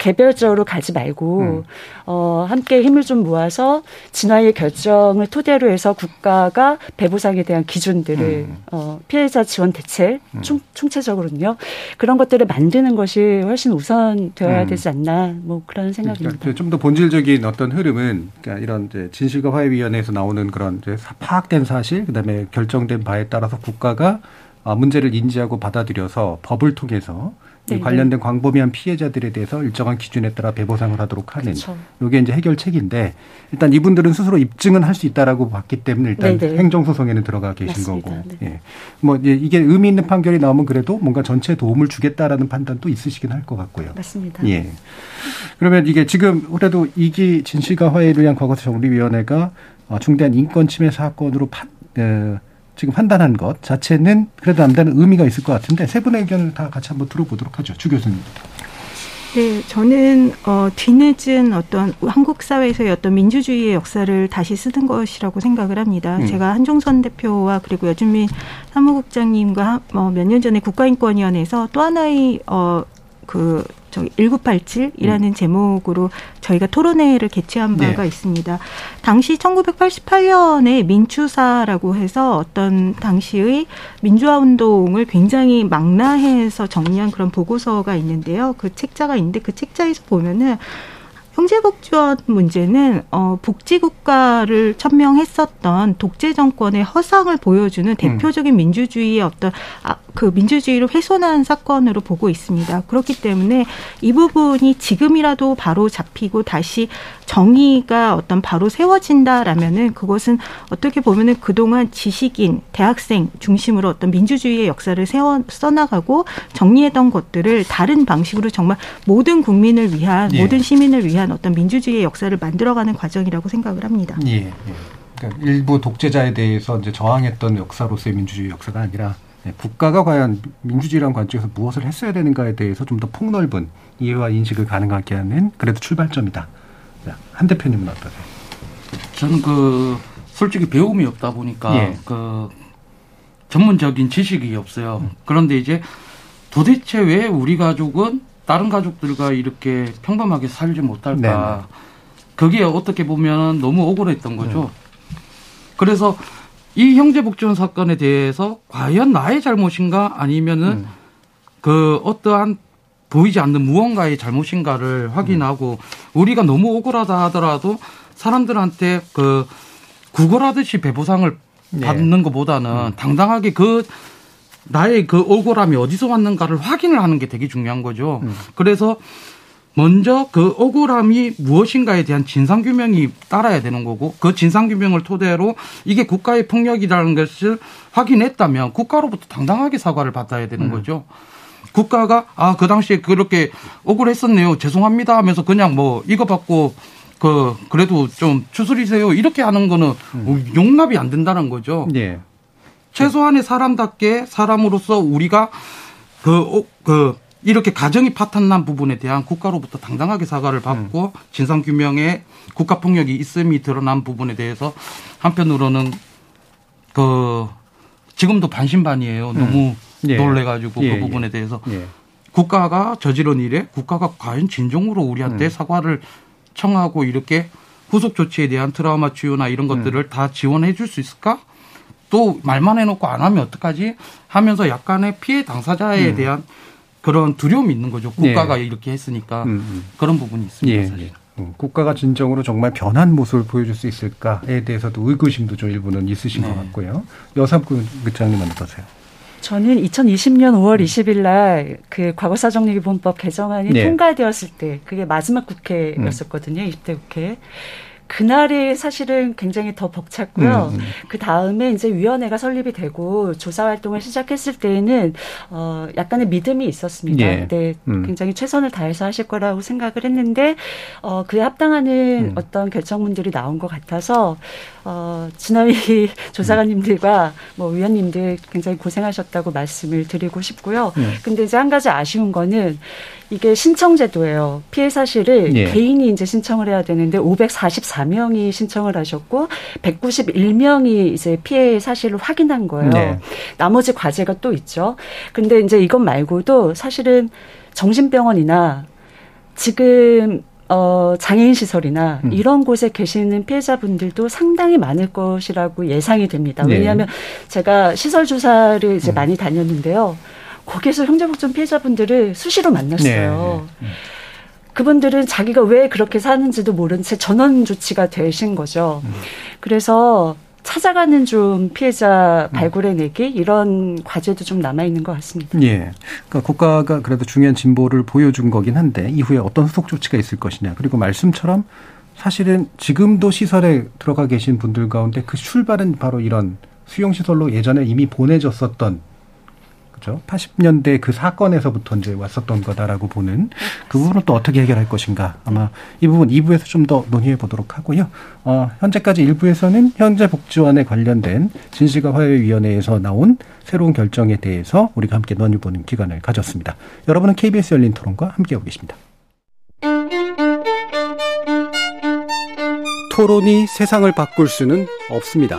개별적으로 가지 말고 음. 어 함께 힘을 좀 모아서 진화의 결정을 토대로 해서 국가가 배부상에 대한 기준들을 음. 어 피해자 지원 대책 음. 총, 총체적으로는요 그런 것들을 만드는 것이 훨씬 우선 되어야 음. 되지 않나 뭐 그런 생각입니다. 그러니까 좀더 본질적인 어떤 흐름은 그러니까 이런 이제 진실과 화해위원회에서 나오는 그런 이제 파악된 사실 그다음에 결정된 바에 따라서 국가가 아, 문제를 인지하고 받아들여서 법을 통해서 네, 네. 관련된 광범위한 피해자들에 대해서 일정한 기준에 따라 배보상을 하도록 하는 그렇죠. 이게 이제 해결책인데 일단 이분들은 스스로 입증은 할 수 있다라고 봤기 때문에 일단 네네. 네. 행정소송에는 들어가 계신 맞습니다. 거고 네. 예. 뭐 이게 의미 있는 판결이 나오면 그래도 뭔가 전체에 도움을 주겠다라는 판단도 있으시긴 할 것 같고요. 맞습니다. 예. 그러면 이게 지금 그래도 이기 진실과 화해를 위한 과거사 정리위원회가 어, 중대한 인권 침해 사건으로 판, 어, 지금 판단한 것 자체는 그래도 남다른 의미가 있을 것 같은데 세 분의 의견을 다 같이 한번 들어보도록 하죠. 주 교수님. 네, 저는 어, 뒤늦은 어떤 한국 사회에서의 어떤 민주주의의 역사를 다시 쓰는 것이라고 생각을 합니다. 음. 제가 한종선 대표와 그리고 여준민 사무국장님과 어, 몇년 전에 국가인권위원회에서 또 하나의 어, 그 저기 1987이라는 음. 제목으로 저희가 토론회를 개최한 바가 네. 있습니다. 당시 1988년에 민추사라고 해서 어떤 당시의 민주화 운동을 굉장히 망라해서 정리한 그런 보고서가 있는데요. 그 책자가 있는데 그 책자에서 보면은 형제복지원 문제는 어, 복지국가를 천명했었던 독재 정권의 허상을 보여주는 음. 대표적인 음. 민주주의의 어떤 아, 그 민주주의를 훼손한 사건으로 보고 있습니다. 그렇기 때문에 이 부분이 지금이라도 바로 잡히고 다시 정의가 어떤 바로 세워진다라면은 그것은 어떻게 보면은 그동안 지식인, 대학생 중심으로 어떤 민주주의의 역사를 세워 써나가고 정리했던 것들을 다른 방식으로 정말 모든 국민을 위한 예. 모든 시민을 위한 어떤 민주주의의 역사를 만들어가는 과정이라고 생각을 합니다. 예. 예. 그러니까 일부 독재자에 대해서 이제 저항했던 역사로서의 민주주의 역사가 아니라 네, 국가가 과연 민주주의라는 관점에서 무엇을 했어야 되는가에 대해서 좀 더 폭넓은 이해와 인식을 가능하게 하는 그래도 출발점이다. 한 대표님은 어떠세요? 저는 그 솔직히 배움이 없다 보니까 예. 그 전문적인 지식이 없어요. 음. 그런데 이제 도대체 왜 우리 가족은 다른 가족들과 이렇게 평범하게 살지 못할까? 네 그게 어떻게 보면 너무 억울했던 거죠. 네. 그래서 이 형제복지원 사건에 대해서 과연 나의 잘못인가 아니면은 음. 그 어떠한 보이지 않는 무언가의 잘못인가를 확인하고 음. 우리가 너무 억울하다 하더라도 사람들한테 그 구걸하듯이 배보상을 네. 받는 것보다는 음. 당당하게 그 나의 그 억울함이 어디서 왔는가를 확인을 하는 게 되게 중요한 거죠. 음. 그래서 먼저 그 억울함이 무엇인가에 대한 진상규명이 따라야 되는 거고 그 진상규명을 토대로 이게 국가의 폭력이라는 것을 확인했다면 국가로부터 당당하게 사과를 받아야 되는 음. 거죠. 국가가 아 그 당시에 그렇게 억울했었네요 죄송합니다 하면서 그냥 뭐 이거 받고 그 그래도 좀 추스리세요 이렇게 하는 거는 음. 용납이 안 된다는 거죠. 예. 최소한의 사람답게 사람으로서 우리가 그, 어, 그, 이렇게 가정이 파탄난 부분에 대한 국가로부터 당당하게 사과를 받고 음. 진상규명에 국가폭력이 있음이 드러난 부분에 대해서 한편으로는 그 지금도 반신반이에요. 음. 너무 예. 놀래가지고 예. 그 부분에 예. 대해서 예. 국가가 저지른 일에 국가가 과연 진정으로 우리한테 음. 사과를 청하고 이렇게 후속 조치에 대한 트라우마 치유나 이런 것들을 음. 다 지원해 줄 수 있을까? 또 말만 해놓고 안 하면 어떡하지? 하면서 약간의 피해 당사자에 음. 대한 그런 두려움이 있는 거죠. 국가가 예. 이렇게 했으니까 음, 음. 그런 부분이 있습니다. 예. 사실. 음, 국가가 진정으로 정말 변한 모습을 보여줄 수 있을까에 대해서도 의구심도 좀 일부는 있으신 네. 것 같고요. 여삼구 국장님은 어떠세요? 저는 2020년 5월 20일 날 그 과거사정리기본법 개정안이 네. 통과되었을 때 그게 마지막 국회였었거든요. 음. 20대 국회. 그날이 사실은 굉장히 더 벅찼고요. 음, 음. 그 다음에 이제 위원회가 설립이 되고 조사 활동을 시작했을 때에는 어 약간의 믿음이 있었습니다. 예. 네, 음. 굉장히 최선을 다해서 하실 거라고 생각을 했는데 어 그에 합당하는 음. 어떤 결정문들이 나온 것 같아서 어 진화위 조사관님들과 뭐 위원님들 굉장히 고생하셨다고 말씀을 드리고 싶고요. 음. 근데 이제 한 가지 아쉬운 거는 이게 신청 제도예요. 피해 사실을 예. 개인이 이제 신청을 해야 되는데 544명이 신청을 하셨고 191명이 이제 피해 사실을 확인한 거예요. 네. 나머지 과제가 또 있죠. 근데 이제 이것 말고도 사실은 정신병원이나 지금 어, 장애인 시설이나 음. 이런 곳에 계시는 피해자분들도 상당히 많을 것이라고 예상이 됩니다. 네. 왜냐하면 네. 제가 시설 조사를 이제 음. 많이 다녔는데요. 거기에서 형제복종 피해자분들을 수시로 만났어요. 네, 네. 음. 그분들은 자기가 왜 그렇게 사는지도 모른 채 전원 조치가 되신 거죠. 음. 그래서 찾아가는 좀 피해자 음. 발굴해내기 이런 과제도 좀 남아 있는 것 같습니다. 예, 그러니까 국가가 그래도 중요한 진보를 보여준 거긴 한데 이후에 어떤 후속 조치가 있을 것이냐 그리고 말씀처럼 사실은 지금도 시설에 들어가 계신 분들 가운데 그 출발은 바로 이런 수용 시설로 예전에 이미 보내졌었던 그죠? 80년대 그 사건에서부터 이제 왔었던 거다라고 보는 그 부분을 또 어떻게 해결할 것인가. 아마 이 부분 2부에서 좀 더 논의해 보도록 하고요. 어, 현재까지 1부에서는 현재 복지원에 관련된 진실과 화해위원회에서 나온 새로운 결정에 대해서 우리가 함께 논의보는 기간을 가졌습니다. 여러분은 KBS 열린 토론과 함께하고 계십니다. 토론이 세상을 바꿀 수는 없습니다.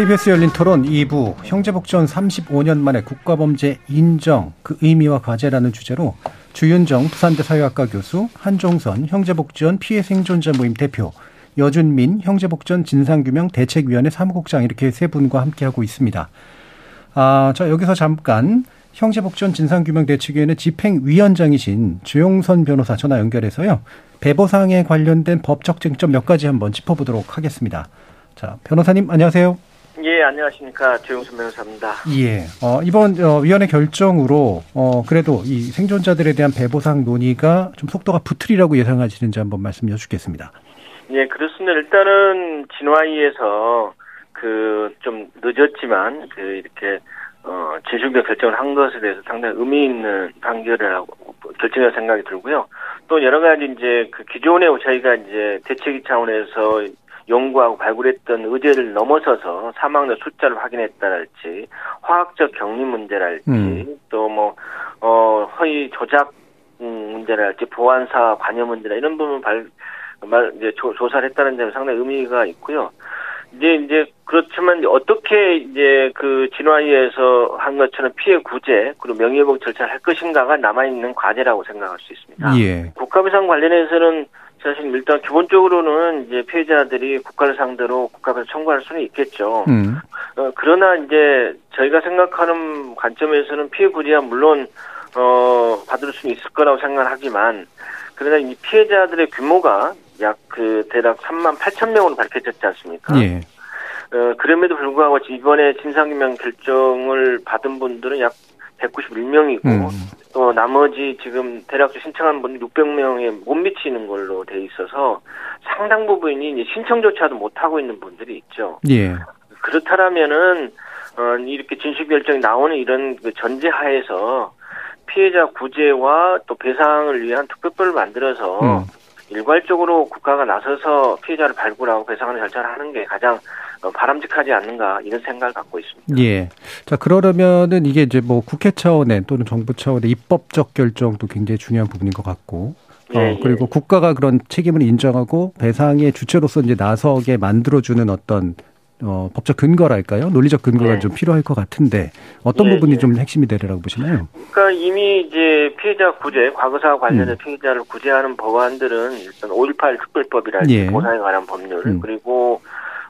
KBS 열린 토론 2부 형제복지원 35년 만에 국가범죄 인정 그 의미와 과제라는 주제로 주윤정 부산대 사회학과 교수 한종선 형제복지원 피해 생존자 모임 대표 여준민 형제복지원 진상규명 대책위원회 사무국장 이렇게 세 분과 함께하고 있습니다. 아, 자 여기서 잠깐 형제복지원 진상규명 대책위원회 집행위원장이신 주용선 변호사 전화 연결해서요. 배보상에 관련된 법적 쟁점 몇 가지 한번 짚어보도록 하겠습니다. 자, 변호사님 안녕하세요. 예, 안녕하십니까. 조용순 변호사입니다. 예. 어, 이번 어, 위원회 결정으로 어, 그래도 이 생존자들에 대한 배보상 논의가 좀 속도가 붙으리라고 예상하시는지 한번 말씀 여쭙겠습니다. 예, 그렇습니다. 일단은 진화위에서 그 좀 늦었지만 그 이렇게 어, 재중대 결정을 한 것에 대해서 상당히 의미 있는 판결이라고 결정이라고 생각이 들고요. 또 여러 가지 이제 그 기존에 저희가 이제 대책위 차원에서 연구하고 발굴했던 의제를 넘어서서 사망자 숫자를 확인했다랄지 화학적 격리 문제랄지 음. 또뭐 어 허위 조작 문제랄지 보안사 관여 문제나 이런 부분 발 말, 이제 조, 조사를 했다는 점에 상당히 의미가 있고요. 이제 이제 그렇지만 어떻게 이제 그 진화위에서 한 것처럼 피해 구제 그리고 명예회복 절차를 할 것인가가 남아 있는 과제라고 생각할 수 있습니다. 예. 국가배상 관련해서는 사실 일단 기본적으로는 이제 피해자들이 국가를 상대로 국가를 청구할 수는 있겠죠. 음. 어, 그러나 이제 저희가 생각하는 관점에서는 피해 구제야 물론 어 받을 수는 있을 거라고 생각하지만 그러나 이 피해자들의 규모가 약 그 대략 3만 8천 명으로 밝혀졌지 않습니까? 예. 어, 그럼에도 불구하고 이번에 진상규명 결정을 받은 분들은 약 191명이고 음. 또 나머지 지금 대략 신청한 분 600명에 못 미치는 걸로 돼 있어서 상당 부분이 신청조차도 못 하고 있는 분들이 있죠. 예. 그렇다면은 어, 이렇게 진실 결정이 나오는 이런 그 전제하에서 피해자 구제와 또 배상을 위한 특별법을 만들어서 음. 일괄적으로 국가가 나서서 피해자를 발굴하고 배상하는 절차를 하는 게 가장 어, 바람직하지 않는가 이런 생각을 갖고 있습니다. 예. 자, 그러려면은 이게 이제 뭐 국회 차원의 또는 정부 차원의 입법적 결정도 굉장히 중요한 부분인 것 같고. 어, 예, 예. 그리고 국가가 그런 책임을 인정하고 배상의 주체로서 이제 나서게 만들어주는 어떤 어, 법적 근거랄까요? 논리적 근거가 예. 좀 필요할 것 같은데 어떤 예, 부분이 예. 좀 핵심이 되리라고 보시나요? 그러니까 이미 이제 피해자 구제, 과거사와 관련된 음. 피해자를 구제하는 법안들은 일단 5.18 특별법이랄지 예. 보상에 관한 법률 음. 그리고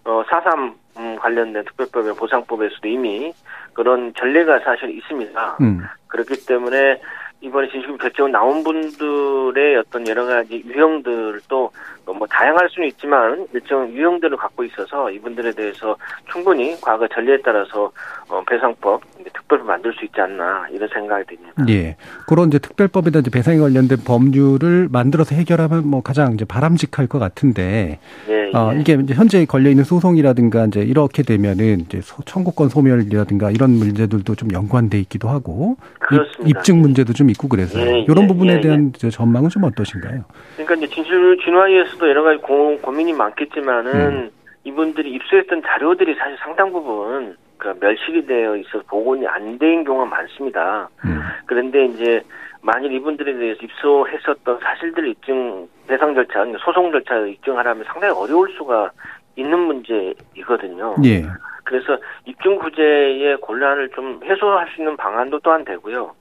어, 4.3 음, 관련된 특별법의 보상법에서도 이미 그런 전례가 사실 있습니다. 음. 그렇기 때문에 이번에 진실 결정 나온 분들의 어떤 여러 가지 유형들도 뭐 다양할 수는 있지만 일정 유형들을 갖고 있어서 이분들에 대해서 충분히 과거 전례에 따라서 어, 배상법 특별법 만들 수 있지 않나 이런 생각이 듭니다. 예. 그런 이제 특별법이나 이제 배상에 관련된 법률을 만들어서 해결하면 뭐 가장 이제 바람직할 것 같은데 예, 어, 예. 이게 이제 현재 걸려 있는 소송이라든가 이제 이렇게 되면은 이제 소- 청구권 소멸이라든가 이런 문제들도 좀 연관돼 있기도 하고 그렇습니다. 입, 증 문제도 좀 있고 그래서요. 예, 이런 예, 부분에 예, 대한 이제 전망은 좀 어떠신가요? 그러니까 이제 진실 진화위에서 도 여러 가지 고, 고민이 많겠지만은 음. 이분들이 입수했던 자료들이 사실 상당 부분 그 멸실이 되어 있어서 복원이 안 된 경우가 많습니다. 음. 그런데 이제 만일 이분들에 대해서 입수했었던 사실들 입증 대상 절차, 소송 절차를 입증하려면 상당히 어려울 수가 있는 문제이거든요. 예. 그래서 입증 구제의 곤란을 좀 해소할 수 있는 방안도 또한 되고요.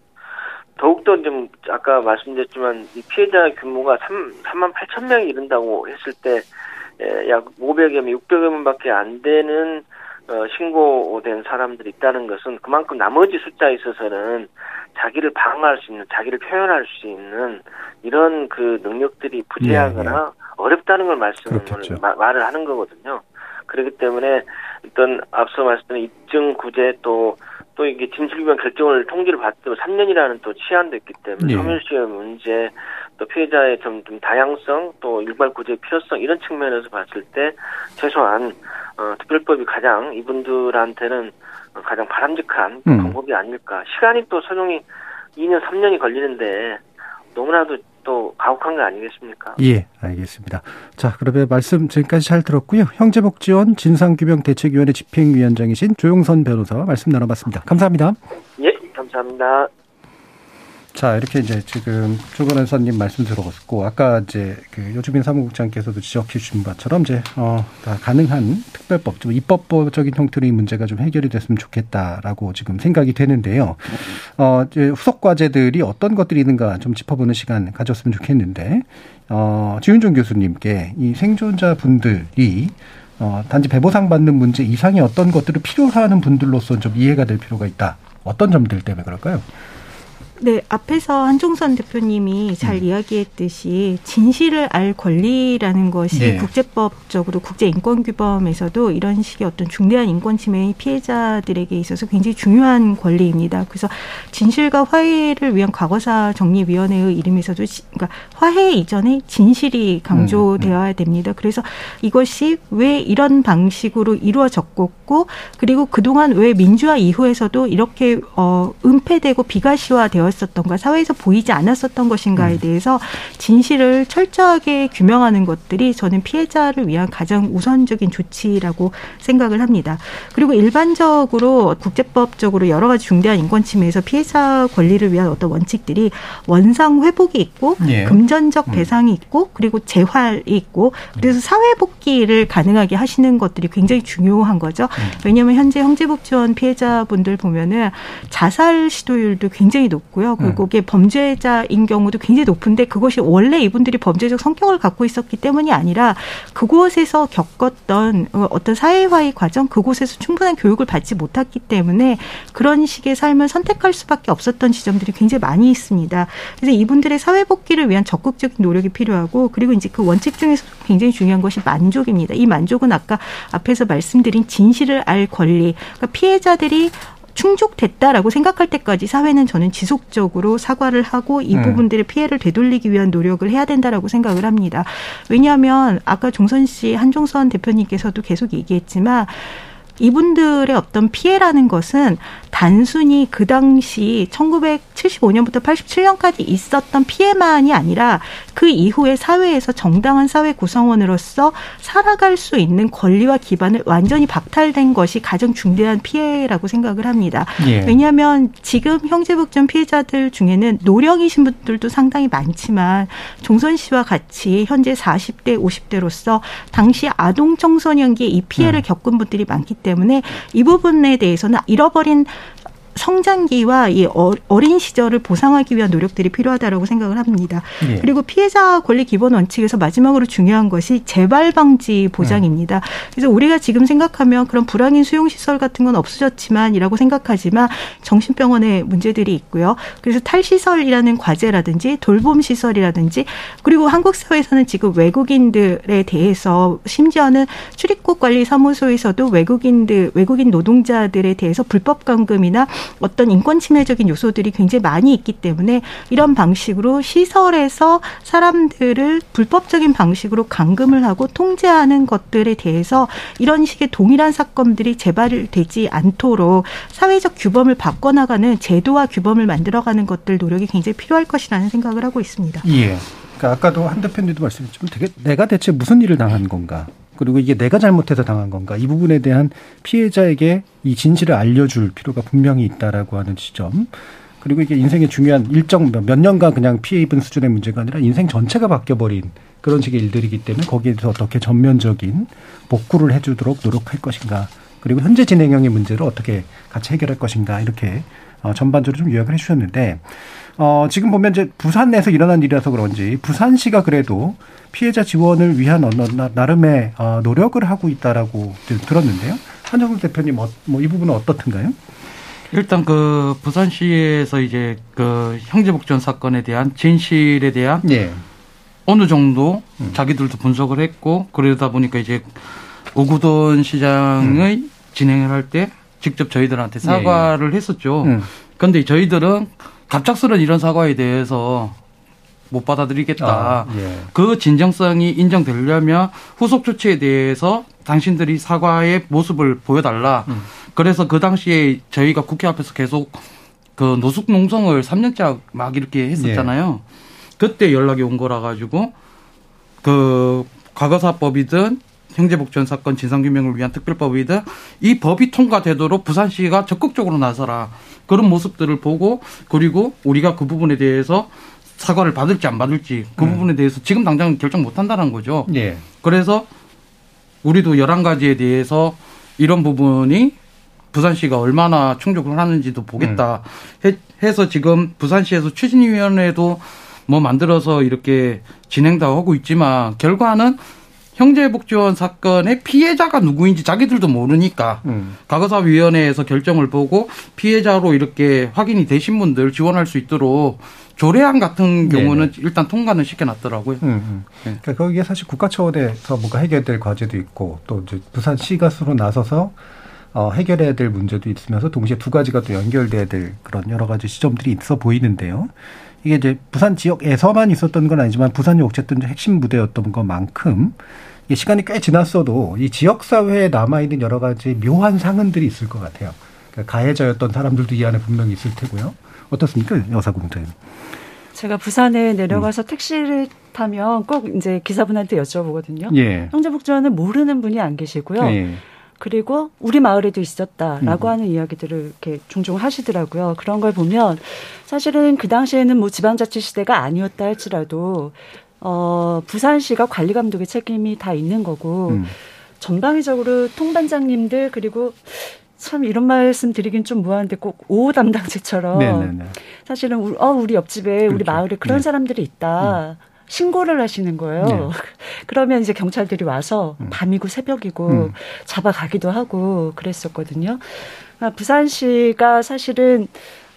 더욱더 좀 아까 말씀드렸지만 이 피해자 규모가 3, 3만 8천 명이 이른다고 했을 때 약 500여 명, 600여 명밖에 안 되는 어, 신고된 사람들이 있다는 것은 그만큼 나머지 숫자에 있어서는 자기를 방어할 수 있는, 자기를 표현할 수 있는 이런 그 능력들이 부재하거나 어렵다는 걸 말씀을. 마- 말을 하는 거거든요. 그렇기 때문에 일단 앞서 말씀드린 입증 구제 또 또 이게 진실규명 결정을 통지를 받도 3년이라는 또 시한도 있기 때문에 예. 소멸시효 문제 또 피해자의 좀, 좀 다양성 또 일괄 구제의 필요성 이런 측면에서 봤을 때 최소한 어, 특별법이 가장 이분들한테는 어, 가장 바람직한 음. 방법이 아닐까 시간이 또 소송이 2년 3년이 걸리는데 너무나도 또 가혹한 거 아니겠습니까? 예, 알겠습니다. 자, 그러면 말씀 지금까지 잘 들었고요. 형제복지원 진상규명 대책위원회 집행위원장이신 조용선 변호사와 말씀 나눠봤습니다. 감사합니다. 예, 감사합니다. 자, 이렇게 이제 지금 조 변호사님 말씀 들어봤고, 아까 이제 그 요주빈 사무국장께서도 지적해 주신 것처럼 이제, 어, 다 가능한 특별법, 좀 입법적인 형태로 이 문제가 좀 해결이 됐으면 좋겠다라고 지금 생각이 되는데요. 어, 이제 후속 과제들이 어떤 것들이 있는가 좀 짚어보는 시간 가졌으면 좋겠는데, 어, 지윤종 교수님께 이 생존자 분들이 어, 단지 배보상 받는 문제 이상의 어떤 것들을 필요로 하는 분들로서 좀 이해가 될 필요가 있다. 어떤 점들 때문에 그럴까요? 네, 앞에서 한종선 대표님이 잘 음. 이야기했듯이 진실을 알 권리라는 것이 네. 국제법적으로 국제인권규범에서도 이런 식의 어떤 중대한 인권 침해의 피해자들에게 있어서 굉장히 중요한 권리입니다. 그래서 진실과 화해를 위한 과거사 정리위원회의 이름에서도 지- 그러니까 화해 이전에 진실이 강조되어야 됩니다. 그래서 이것이 왜 이런 방식으로 이루어졌고 그리고 그동안 왜 민주화 이후에서도 이렇게 어 은폐되고 비가시화되 었었던가 사회에서 보이지 않았었던 것인가에 대해서 진실을 철저하게 규명하는 것들이 저는 피해자를 위한 가장 우선적인 조치라고 생각을 합니다. 그리고 일반적으로 국제법적으로 여러 가지 중대한 인권 침해에서 피해자 권리를 위한 어떤 원칙들이 원상 회복이 있고 예. 금전적 음. 배상이 있고 그리고 재활이 있고 그래서 사회 복귀를 가능하게 하시는 것들이 굉장히 중요한 거죠. 왜냐하면 현재 형제복지원 피해자분들 보면은 자살 시도율도 굉장히 높고요. 있고요. 그리고 그게 범죄자인 경우도 굉장히 높은데 그것이 원래 이분들이 범죄적 성격을 갖고 있었기 때문이 아니라 그곳에서 겪었던 어떤 사회화의 과정, 그곳에서 충분한 교육을 받지 못했기 때문에 그런 식의 삶을 선택할 수밖에 없었던 지점들이 굉장히 많이 있습니다. 그래서 이분들의 사회 복귀를 위한 적극적인 노력이 필요하고 그리고 이제 그 원칙 중에서 굉장히 중요한 것이 만족입니다. 이 만족은 아까 앞에서 말씀드린 진실을 알 권리, 그러니까 피해자들이 충족됐다라고 생각할 때까지 사회는 저는 지속적으로 사과를 하고 이 음. 부분들의 피해를 되돌리기 위한 노력을 해야 된다라고 생각을 합니다. 왜냐하면 아까 종선 씨, 한종선 대표님께서도 계속 얘기했지만 이분들의 어떤 피해라는 것은 단순히 그 당시 1975년부터 87년까지 있었던 피해만이 아니라 그 이후에 사회에서 정당한 사회 구성원으로서 살아갈 수 있는 권리와 기반을 완전히 박탈된 것이 가장 중대한 피해라고 생각을 합니다. 예. 왜냐하면 지금 형제복전 피해자들 중에는 노령이신 분들도 상당히 많지만 종선 씨와 같이 현재 40대, 50대로서 당시 아동 청소년기에 이 피해를 음. 겪은 분들이 많기 때문에 때문에 이 부분에 대해서는 잃어버린 성장기와 이 어, 어린 시절을 보상하기 위한 노력들이 필요하다라고 생각을 합니다. 예. 그리고 피해자 권리 기본 원칙에서 마지막으로 중요한 것이 재발 방지 보장입니다. 그래서 우리가 지금 생각하면 그런 불황인 수용 시설 같은 건 없어졌지만이라고 생각하지만 정신병원에 문제들이 있고요. 그래서 탈시설이라는 과제라든지 돌봄 시설이라든지 그리고 한국 사회에서는 지금 외국인들에 대해서 심지어는 출입국 관리 사무소에서도 외국인들 외국인 노동자들에 대해서 불법 감금이나 어떤 인권 침해적인 요소들이 굉장히 많이 있기 때문에 이런 방식으로 시설에서 사람들을 불법적인 방식으로 감금을 하고 통제하는 것들에 대해서 이런 식의 동일한 사건들이 재발되지 않도록 사회적 규범을 바꿔나가는 제도와 규범을 만들어가는 것들 노력이 굉장히 필요할 것이라는 생각을 하고 있습니다. 예. 그러니까 아까도 한 대표님도 말씀했지만 되게 내가 대체 무슨 일을 당한 건가? 그리고 이게 내가 잘못해서 당한 건가? 이 부분에 대한 피해자에게 이 진실을 알려줄 필요가 분명히 있다라고 하는 지점. 그리고 이게 인생의 중요한 일정 몇 년간 그냥 피해 입은 수준의 문제가 아니라 인생 전체가 바뀌어버린 그런 식의 일들이기 때문에 거기에 서 어떻게 전면적인 복구를 해주도록 노력할 것인가? 그리고 현재 진행형의 문제를 어떻게 같이 해결할 것인가? 이렇게 어, 전반적으로 좀 요약을 해주셨는데 어, 지금 보면 이제 부산 내에서 일어난 일이라서 그런지 부산시가 그래도 피해자 지원을 위한 어느 나름의 어, 노력을 하고 있다라고 들었는데요. 한정훈 대표님 뭐 이 부분은 어떻든가요? 일단 그 부산시에서 이제 그 형제복전 사건에 대한 진실에 대한 네. 어느 정도 음. 자기들도 분석을 했고 그러다 보니까 이제 오구돈 시장의 음. 진행을 할 때 직접 저희들한테 사과를 네. 했었죠. 음. 그런데 저희들은 갑작스런 이런 사과에 대해서 못 받아들이겠다. 아, 예. 그 진정성이 인정되려면 후속 조치에 대해서 당신들이 사과의 모습을 보여달라. 음. 그래서 그 당시에 저희가 국회 앞에서 계속 그 노숙 농성을 3년째 막 이렇게 했었잖아요. 예. 그때 연락이 온 거라 가지고 그 과거사법이든 형제복전 사건 진상규명을 위한 특별법이든 이 법이 통과되도록 부산시가 적극적으로 나서라. 그런 모습들을 보고 그리고 우리가 그 부분에 대해서 사과를 받을지 안 받을지 그 음. 부분에 대해서 지금 당장 결정 못 한다는 거죠. 예. 그래서 우리도 열한 가지에 대해서 이런 부분이 부산시가 얼마나 충족을 하는지도 보겠다 음. 해 서 지금 부산시에서 추진위원회도 뭐 만들어서 이렇게 진행도 하고 있지만 결과는 형제복지원 사건의 피해자가 누구인지 자기들도 모르니까 음. 과거사위원회에서 결정을 보고 피해자로 이렇게 확인이 되신 분들 지원할 수 있도록 조례안 같은 경우는 네네. 일단 통과는 시켜놨더라고요. 음, 음. 네. 그러니까 거기에 사실 국가 차원에서 뭔가 해결될 과제도 있고 또 이제 부산시가 스스로 나서서 어, 해결해야 될 문제도 있으면서 동시에 두 가지가 또 연결돼야 될 그런 여러 가지 시점들이 있어 보이는데요. 이게 이제 부산 지역에서만 있었던 건 아니지만 부산이 어쨌든 핵심 무대였던 것만큼 이 시간이 꽤 지났어도 이 지역 사회에 남아 있는 여러 가지 묘한 상흔들이 있을 것 같아요. 그러니까 가해자였던 사람들도 이 안에 분명히 있을 테고요. 어떻습니까, 여사공장님? 제가 부산에 내려가서 음. 택시를 타면 꼭 이제 기사분한테 여쭤보거든요. 예. 형제복지원은 모르는 분이 안 계시고요. 예. 그리고 우리 마을에도 있었다라고 음. 하는 이야기들을 이렇게 종종 하시더라고요. 그런 걸 보면 사실은 그 당시에는 뭐 지방자치 시대가 아니었다 할지라도 어, 부산시가 관리 감독의 책임이 다 있는 거고 음. 전방위적으로 통반장님들 그리고 참 이런 말씀 드리긴 좀 무한한데 꼭 오후 담당제처럼 네네네. 사실은 우리, 어 우리 옆집에 그렇죠. 우리 마을에 그런 네. 사람들이 있다. 음. 신고를 하시는 거예요. 네. 그러면 이제 경찰들이 와서 음. 밤이고 새벽이고 음. 잡아가기도 하고 그랬었거든요. 아, 부산시가 사실은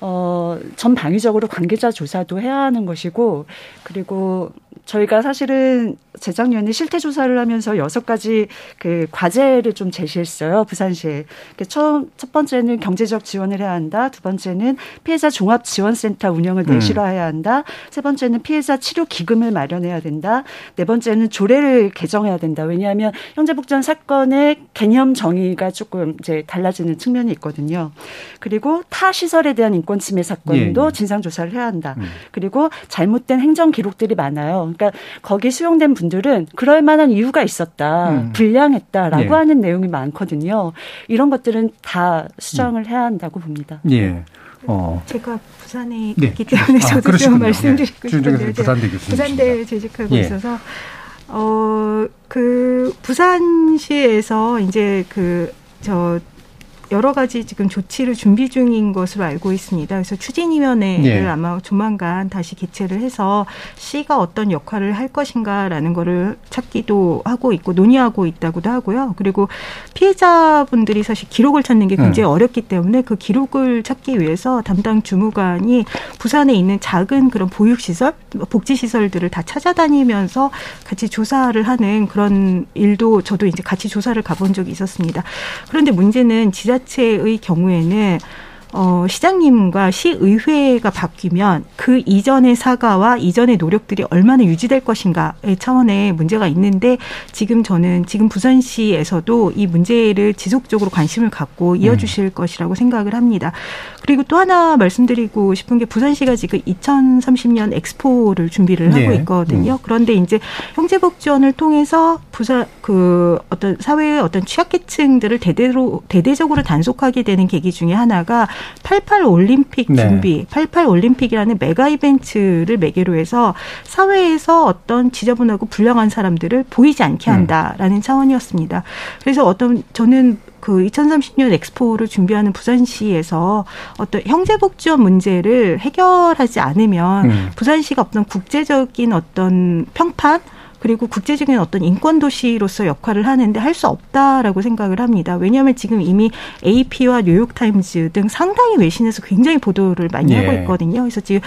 어, 전 방위적으로 관계자 조사도 해야 하는 것이고, 그리고 저희가 사실은 재작년에 실태 조사를 하면서 여섯 가지 그 과제를 좀 제시했어요. 부산시에. 처음 첫 번째는 경제적 지원을 해야 한다. 두 번째는 피해자 종합 지원센터 운영을 음. 내실화해야 한다. 세 번째는 피해자 치료 기금을 마련해야 된다. 네 번째는 조례를 개정해야 된다. 왜냐하면 형제복전 사건의 개념 정의가 조금 이제 달라지는 측면이 있거든요. 그리고 타 시설에 대한 인권 침해 사건도 예, 예. 진상 조사를 해야 한다. 음. 그리고 잘못된 행정 기록들이 많아요. 그러니까 거기 수용된 분들은 그럴 만한 이유가 있었다. 음. 불량했다라고 예. 하는 내용이 많거든요. 이런 것들은 다 수정을 음. 해야 한다고 봅니다. 예. 어. 제가 부산에 네. 있기 때문에 아, 저도 좀 말씀드리고 예. 싶은데 부산대 부산대 재직하고 예. 있어서 어 그 부산시에서 이제 그저 여러 가지 지금 조치를 준비 중인 것으로 알고 있습니다. 그래서 추진위원회를 네. 아마 조만간 다시 개최를 해서 시가 어떤 역할을 할 것인가라는 거를 찾기도 하고 있고 논의하고 있다고도 하고요. 그리고 피해자분들이 사실 기록을 찾는 게 굉장히 음. 어렵기 때문에 그 기록을 찾기 위해서 담당 주무관이 부산에 있는 작은 그런 보육시설, 복지시설들을 다 찾아다니면서 같이 조사를 하는 그런 일도 저도 이제 같이 조사를 가본 적이 있었습니다. 그런데 문제는 지자 지자체의 경우에는 어, 시장님과 시의회가 바뀌면 그 이전의 사과와 이전의 노력들이 얼마나 유지될 것인가의 차원의 문제가 있는데 지금 저는 지금 부산시에서도 이 문제를 지속적으로 관심을 갖고 이어주실 음. 것이라고 생각을 합니다. 그리고 또 하나 말씀드리고 싶은 게 부산시가 지금 2030년 엑스포를 준비를 네. 하고 있거든요. 음. 그런데 이제 형제복 지원을 통해서 부산 그 어떤 사회의 어떤 취약계층들을 대대로 대대적으로 단속하게 되는 계기 중에 하나가 88 올림픽 네. 준비, 네. 88 올림픽이라는 메가 이벤트를 매개로 해서 사회에서 어떤 지저분하고 불량한 사람들을 보이지 않게 음. 한다라는 음. 차원이었습니다. 그래서 어떤 저는 그 2030년 엑스포를 준비하는 부산시에서 어떤 형제복지원 문제를 해결하지 않으면 음. 부산시가 어떤 국제적인 어떤 평판 그리고 국제적인 어떤 인권 도시로서 역할을 하는데 할 수 없다라고 생각을 합니다. 왜냐하면 지금 이미 AP와 뉴욕 타임즈 등 상당히 외신에서 굉장히 보도를 많이 예. 하고 있거든요. 그래서 지금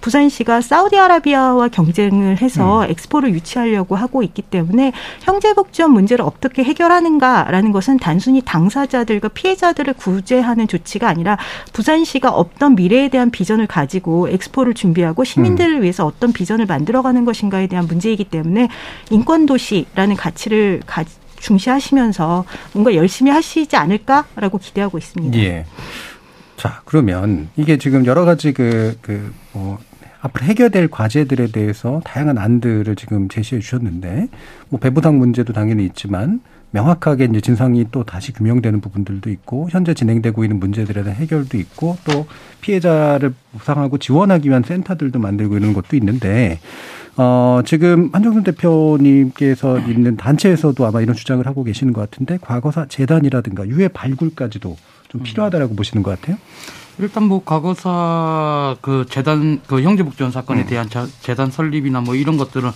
부산시가 사우디아라비아와 경쟁을 해서 음. 엑스포를 유치하려고 하고 있기 때문에 형제복지원 문제를 어떻게 해결하는가라는 것은 단순히 당사자들과 피해자들을 구제하는 조치가 아니라 부산시가 없던 미래에 대한 비전을 가지고 엑스포를 준비하고 시민들을 음. 위해서 어떤 비전을 만들어가는 것인가에 대한 문제이기 때문에 인권 도시라는 가치를 가, 중시하시면서 뭔가 열심히 하시지 않을까라고 기대하고 있습니다. 예. 자, 그러면 이게 지금 여러 가지 그, 그, 뭐, 앞으로 해결될 과제들에 대해서 다양한 안들을 지금 제시해 주셨는데, 뭐, 배부당 문제도 당연히 있지만, 명확하게 이제 진상이 또 다시 규명되는 부분들도 있고, 현재 진행되고 있는 문제들에 대한 해결도 있고, 또 피해자를 보상하고 지원하기 위한 센터들도 만들고 있는 것도 있는데, 어, 지금 한정순 대표님께서 있는 단체에서도 아마 이런 주장을 하고 계시는 것 같은데 과거사 재단이라든가 유해 발굴까지도 좀 음. 필요하다라고 보시는 것 같아요. 일단 뭐 과거사 그 재단 그 형제복지원 사건에 음. 대한 재단 설립이나 뭐 이런 것들은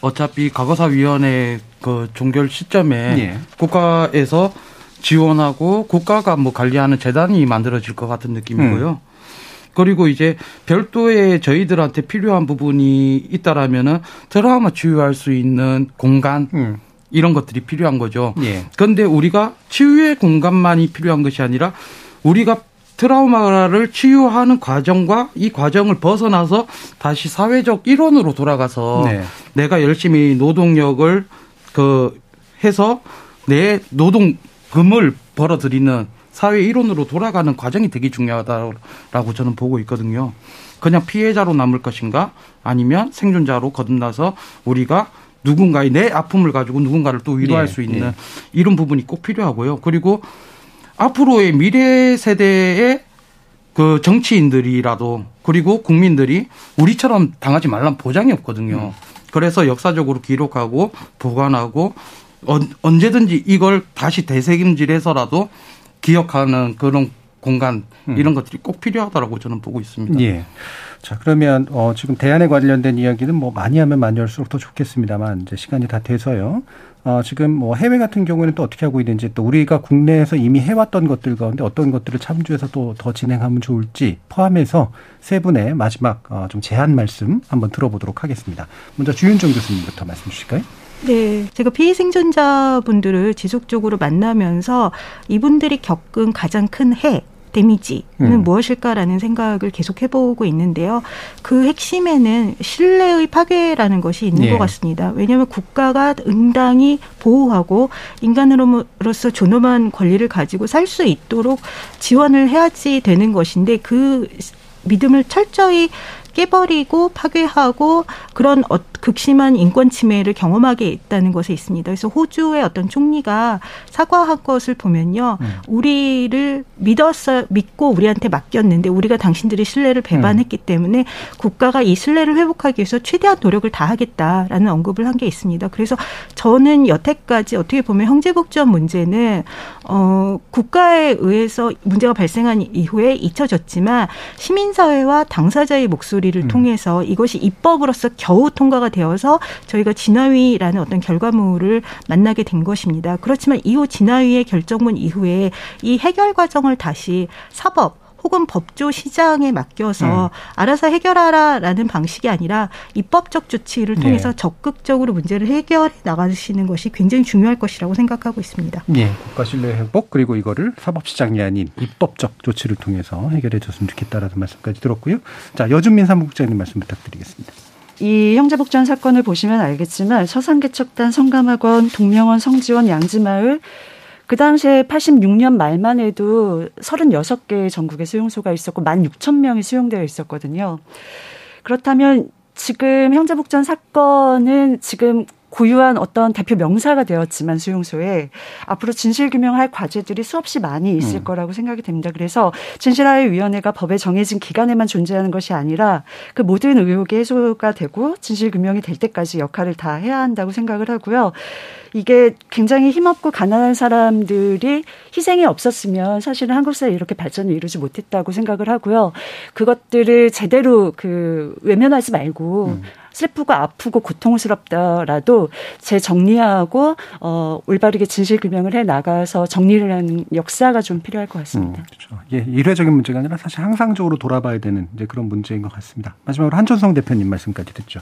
어차피 과거사 위원회 그 종결 시점에 예. 국가에서 지원하고 국가가 뭐 관리하는 재단이 만들어질 것 같은 느낌이고요. 음. 그리고 이제 별도의 저희들한테 필요한 부분이 있다라면은 트라우마 치유할 수 있는 공간 음. 이런 것들이 필요한 거죠. 예. 그런데 우리가 치유의 공간만이 필요한 것이 아니라 우리가 트라우마를 치유하는 과정과 이 과정을 벗어나서 다시 사회적 일원으로 돌아가서 네. 내가 열심히 노동력을 그 해서 내 노동금을 벌어들이는 사회 일원으로 돌아가는 과정이 되게 중요하다라고 저는 보고 있거든요. 그냥 피해자로 남을 것인가 아니면 생존자로 거듭나서 우리가 누군가의 내 아픔을 가지고 누군가를 또 위로할 네, 수 있는 네. 이런 부분이 꼭 필요하고요. 그리고 앞으로의 미래 세대의 그 정치인들이라도 그리고 국민들이 우리처럼 당하지 말란 보장이 없거든요. 음. 그래서 역사적으로 기록하고 보관하고 언제든지 이걸 다시 대책임질해서라도 기억하는 그런 공간 음. 이런 것들이 꼭 필요하다라고 저는 보고 있습니다. 예. 자 그러면 어 지금 대안에 관련된 이야기는 뭐 많이 하면 많이 할수록 더 좋겠습니다만 이제 시간이 다 돼서요. 어 지금 뭐 해외 같은 경우에는 또 어떻게 하고 있는지 또 우리가 국내에서 이미 해왔던 것들 가운데 어떤 것들을 참조해서 또 더 진행하면 좋을지 포함해서 세 분의 마지막 어 좀 제안 말씀 한번 들어보도록 하겠습니다. 먼저 주윤정 교수님부터 말씀 주실까요? 네, 제가 피해 생존자분들을 지속적으로 만나면서 이분들이 겪은 가장 큰 해, 데미지는 음. 무엇일까라는 생각을 계속 해보고 있는데요. 그 핵심에는 신뢰의 파괴라는 것이 있는 예. 것 같습니다. 왜냐하면 국가가 응당히 보호하고 인간으로서 존엄한 권리를 가지고 살 수 있도록 지원을 해야지 되는 것인데 그 믿음을 철저히 깨버리고 파괴하고 그런 어, 극심한 인권 침해를 경험하게 있다는 것에 있습니다. 그래서 호주의 어떤 총리가 사과한 것을 보면요. 음. 우리를 믿었어 믿고 우리한테 맡겼는데 우리가 당신들의 신뢰를 배반했기 음. 때문에 국가가 이 신뢰를 회복하기 위해서 최대한 노력을 다하겠다라는 언급을 한 게 있습니다. 그래서 저는 여태까지 어떻게 보면 형제복지원 문제는 어 국가에 의해서 문제가 발생한 이후에 잊혀졌지만 시민사회와 당사자의 목소리 를 음. 통해서 이것이 입법으로서 겨우 통과가 되어서 저희가 진화위라는 어떤 결과물을 만나게 된 것입니다. 그렇지만 이후 진화위의 결정문 이후에 이 해결 과정을 다시 사법 혹은 법조 시장에 맡겨서 음. 알아서 해결하라라는 방식이 아니라 입법적 조치를 네. 통해서 네. 적극적으로 문제를 해결해 나가시는 것이 굉장히 중요할 것이라고 생각하고 있습니다. 예, 국가 신뢰 회복 그리고 이거를 사법 시장이 아닌 입법적 조치를 통해서 해결해 줬으면 좋겠다라는 말씀까지 들었고요. 자, 여준민 사무국장님 말씀 부탁드리겠습니다. 이 형제복지원 사건을 보시면 알겠지만 서산개척단, 성감학원, 동명원, 성지원, 양지마을 그 당시에 86년 말만 해도 36개의 전국에 수용소가 있었고 1만 6천 명이 수용되어 있었거든요. 그렇다면 지금 형제복지원 사건은 지금 고유한 어떤 대표 명사가 되었지만 수용소에 앞으로 진실 규명할 과제들이 수없이 많이 있을 음. 거라고 생각이 됩니다. 그래서 진실화의 위원회가 법에 정해진 기간에만 존재하는 것이 아니라 그 모든 의혹이 해소가 되고 진실 규명이 될 때까지 역할을 다 해야 한다고 생각을 하고요. 이게 굉장히 힘없고 가난한 사람들이 희생이 없었으면 사실은 한국 사회 이렇게 발전을 이루지 못했다고 생각을 하고요. 그것들을 제대로 그 외면하지 말고 음. 슬프고 아프고 고통스럽더라도 재정리하고 어 올바르게 진실 규명을 해 나가서 정리를 하는 역사가 좀 필요할 것 같습니다. 음, 그렇죠. 예, 일회적인 문제가 아니라 사실 항상적으로 돌아봐야 되는 이제 그런 문제인 것 같습니다. 마지막으로 한준성 대표님 말씀까지 듣죠.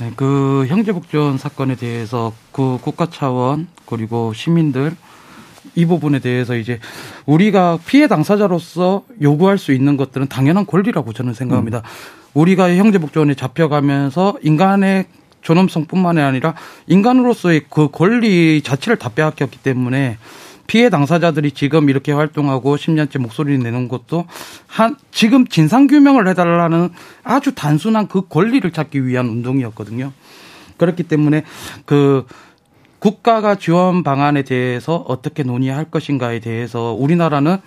네, 그 형제복지원 사건에 대해서 그 국가 차원 그리고 시민들 이 부분에 대해서 이제 우리가 피해 당사자로서 요구할 수 있는 것들은 당연한 권리라고 저는 생각합니다. 음. 우리가 형제복지원에 잡혀가면서 인간의 존엄성뿐만이 아니라 인간으로서의 그 권리 자체를 다 빼앗겼기 때문에 피해 당사자들이 지금 이렇게 활동하고 10년째 목소리를 내는 것도 한 지금 진상 규명을 해달라는 아주 단순한 그 권리를 찾기 위한 운동이었거든요. 그렇기 때문에 그 국가가 지원 방안에 대해서 어떻게 논의할 것인가에 대해서 우리나라는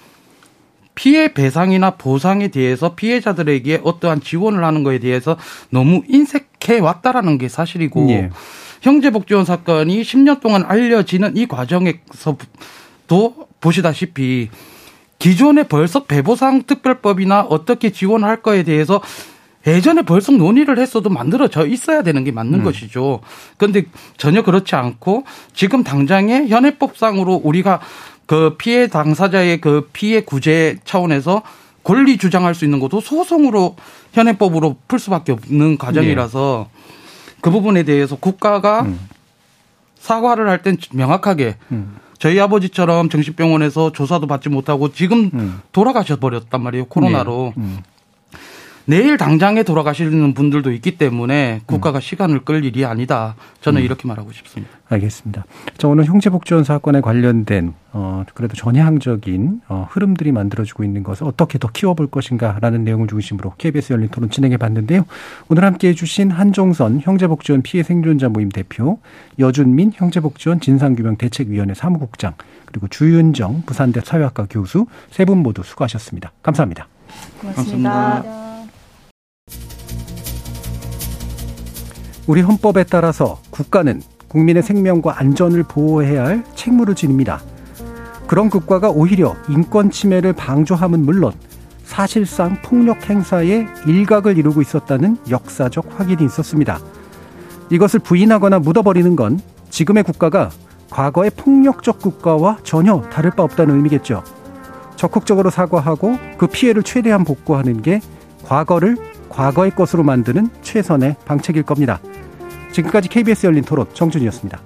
피해 배상이나 보상에 대해서 피해자들에게 어떠한 지원을 하는 것에 대해서 너무 인색해 왔다라는 게 사실이고 예. 형제복지원 사건이 10년 동안 알려지는 이 과정에서 또 보시다시피 기존의 벌써 배보상 특별법이나 어떻게 지원할 거에 대해서 예전에 벌써 논의를 했어도 만들어져 있어야 되는 게 맞는 음. 것이죠. 그런데 전혀 그렇지 않고 지금 당장에 현행법상으로 우리가 그 피해 당사자의 그 피해 구제 차원에서 권리 주장할 수 있는 것도 소송으로 현행법으로 풀 수밖에 없는 과정이라서 네. 그 부분에 대해서 국가가 음. 사과를 할 땐 명확하게 음. 저희 아버지처럼 정신병원에서 조사도 받지 못하고 지금 음. 돌아가셔 버렸단 말이에요 코로나로. 네. 음. 내일 당장에 돌아가시는 분들도 있기 때문에 국가가 음. 시간을 끌 일이 아니다. 저는 음. 이렇게 말하고 싶습니다. 알겠습니다. 자, 오늘 형제복지원 사건에 관련된 어 그래도 전향적인 어 흐름들이 만들어지고 있는 것을 어떻게 더 키워볼 것인가라는 내용을 중심으로 KBS 열린 토론 진행해 봤는데요. 오늘 함께해 주신 한종선 형제복지원 피해 생존자 모임 대표, 여준민 형제복지원 진상규명 대책위원회 사무국장, 그리고 주윤정 부산대 사회학과 교수 세 분 모두 수고하셨습니다. 감사합니다. 고맙습니다. 감사합니다. 우리 헌법에 따라서 국가는 국민의 생명과 안전을 보호해야 할 책무를 지닙니다. 그런 국가가 오히려 인권 침해를 방조함은 물론 사실상 폭력 행사에 일각을 이루고 있었다는 역사적 확인이 있었습니다. 이것을 부인하거나 묻어버리는 건 지금의 국가가 과거의 폭력적 국가와 전혀 다를 바 없다는 의미겠죠. 적극적으로 사과하고 그 피해를 최대한 복구하는 게 과거를 과거의 것으로 만드는 최선의 방책일 겁니다. 지금까지 KBS 열린 토론 정준이었습니다.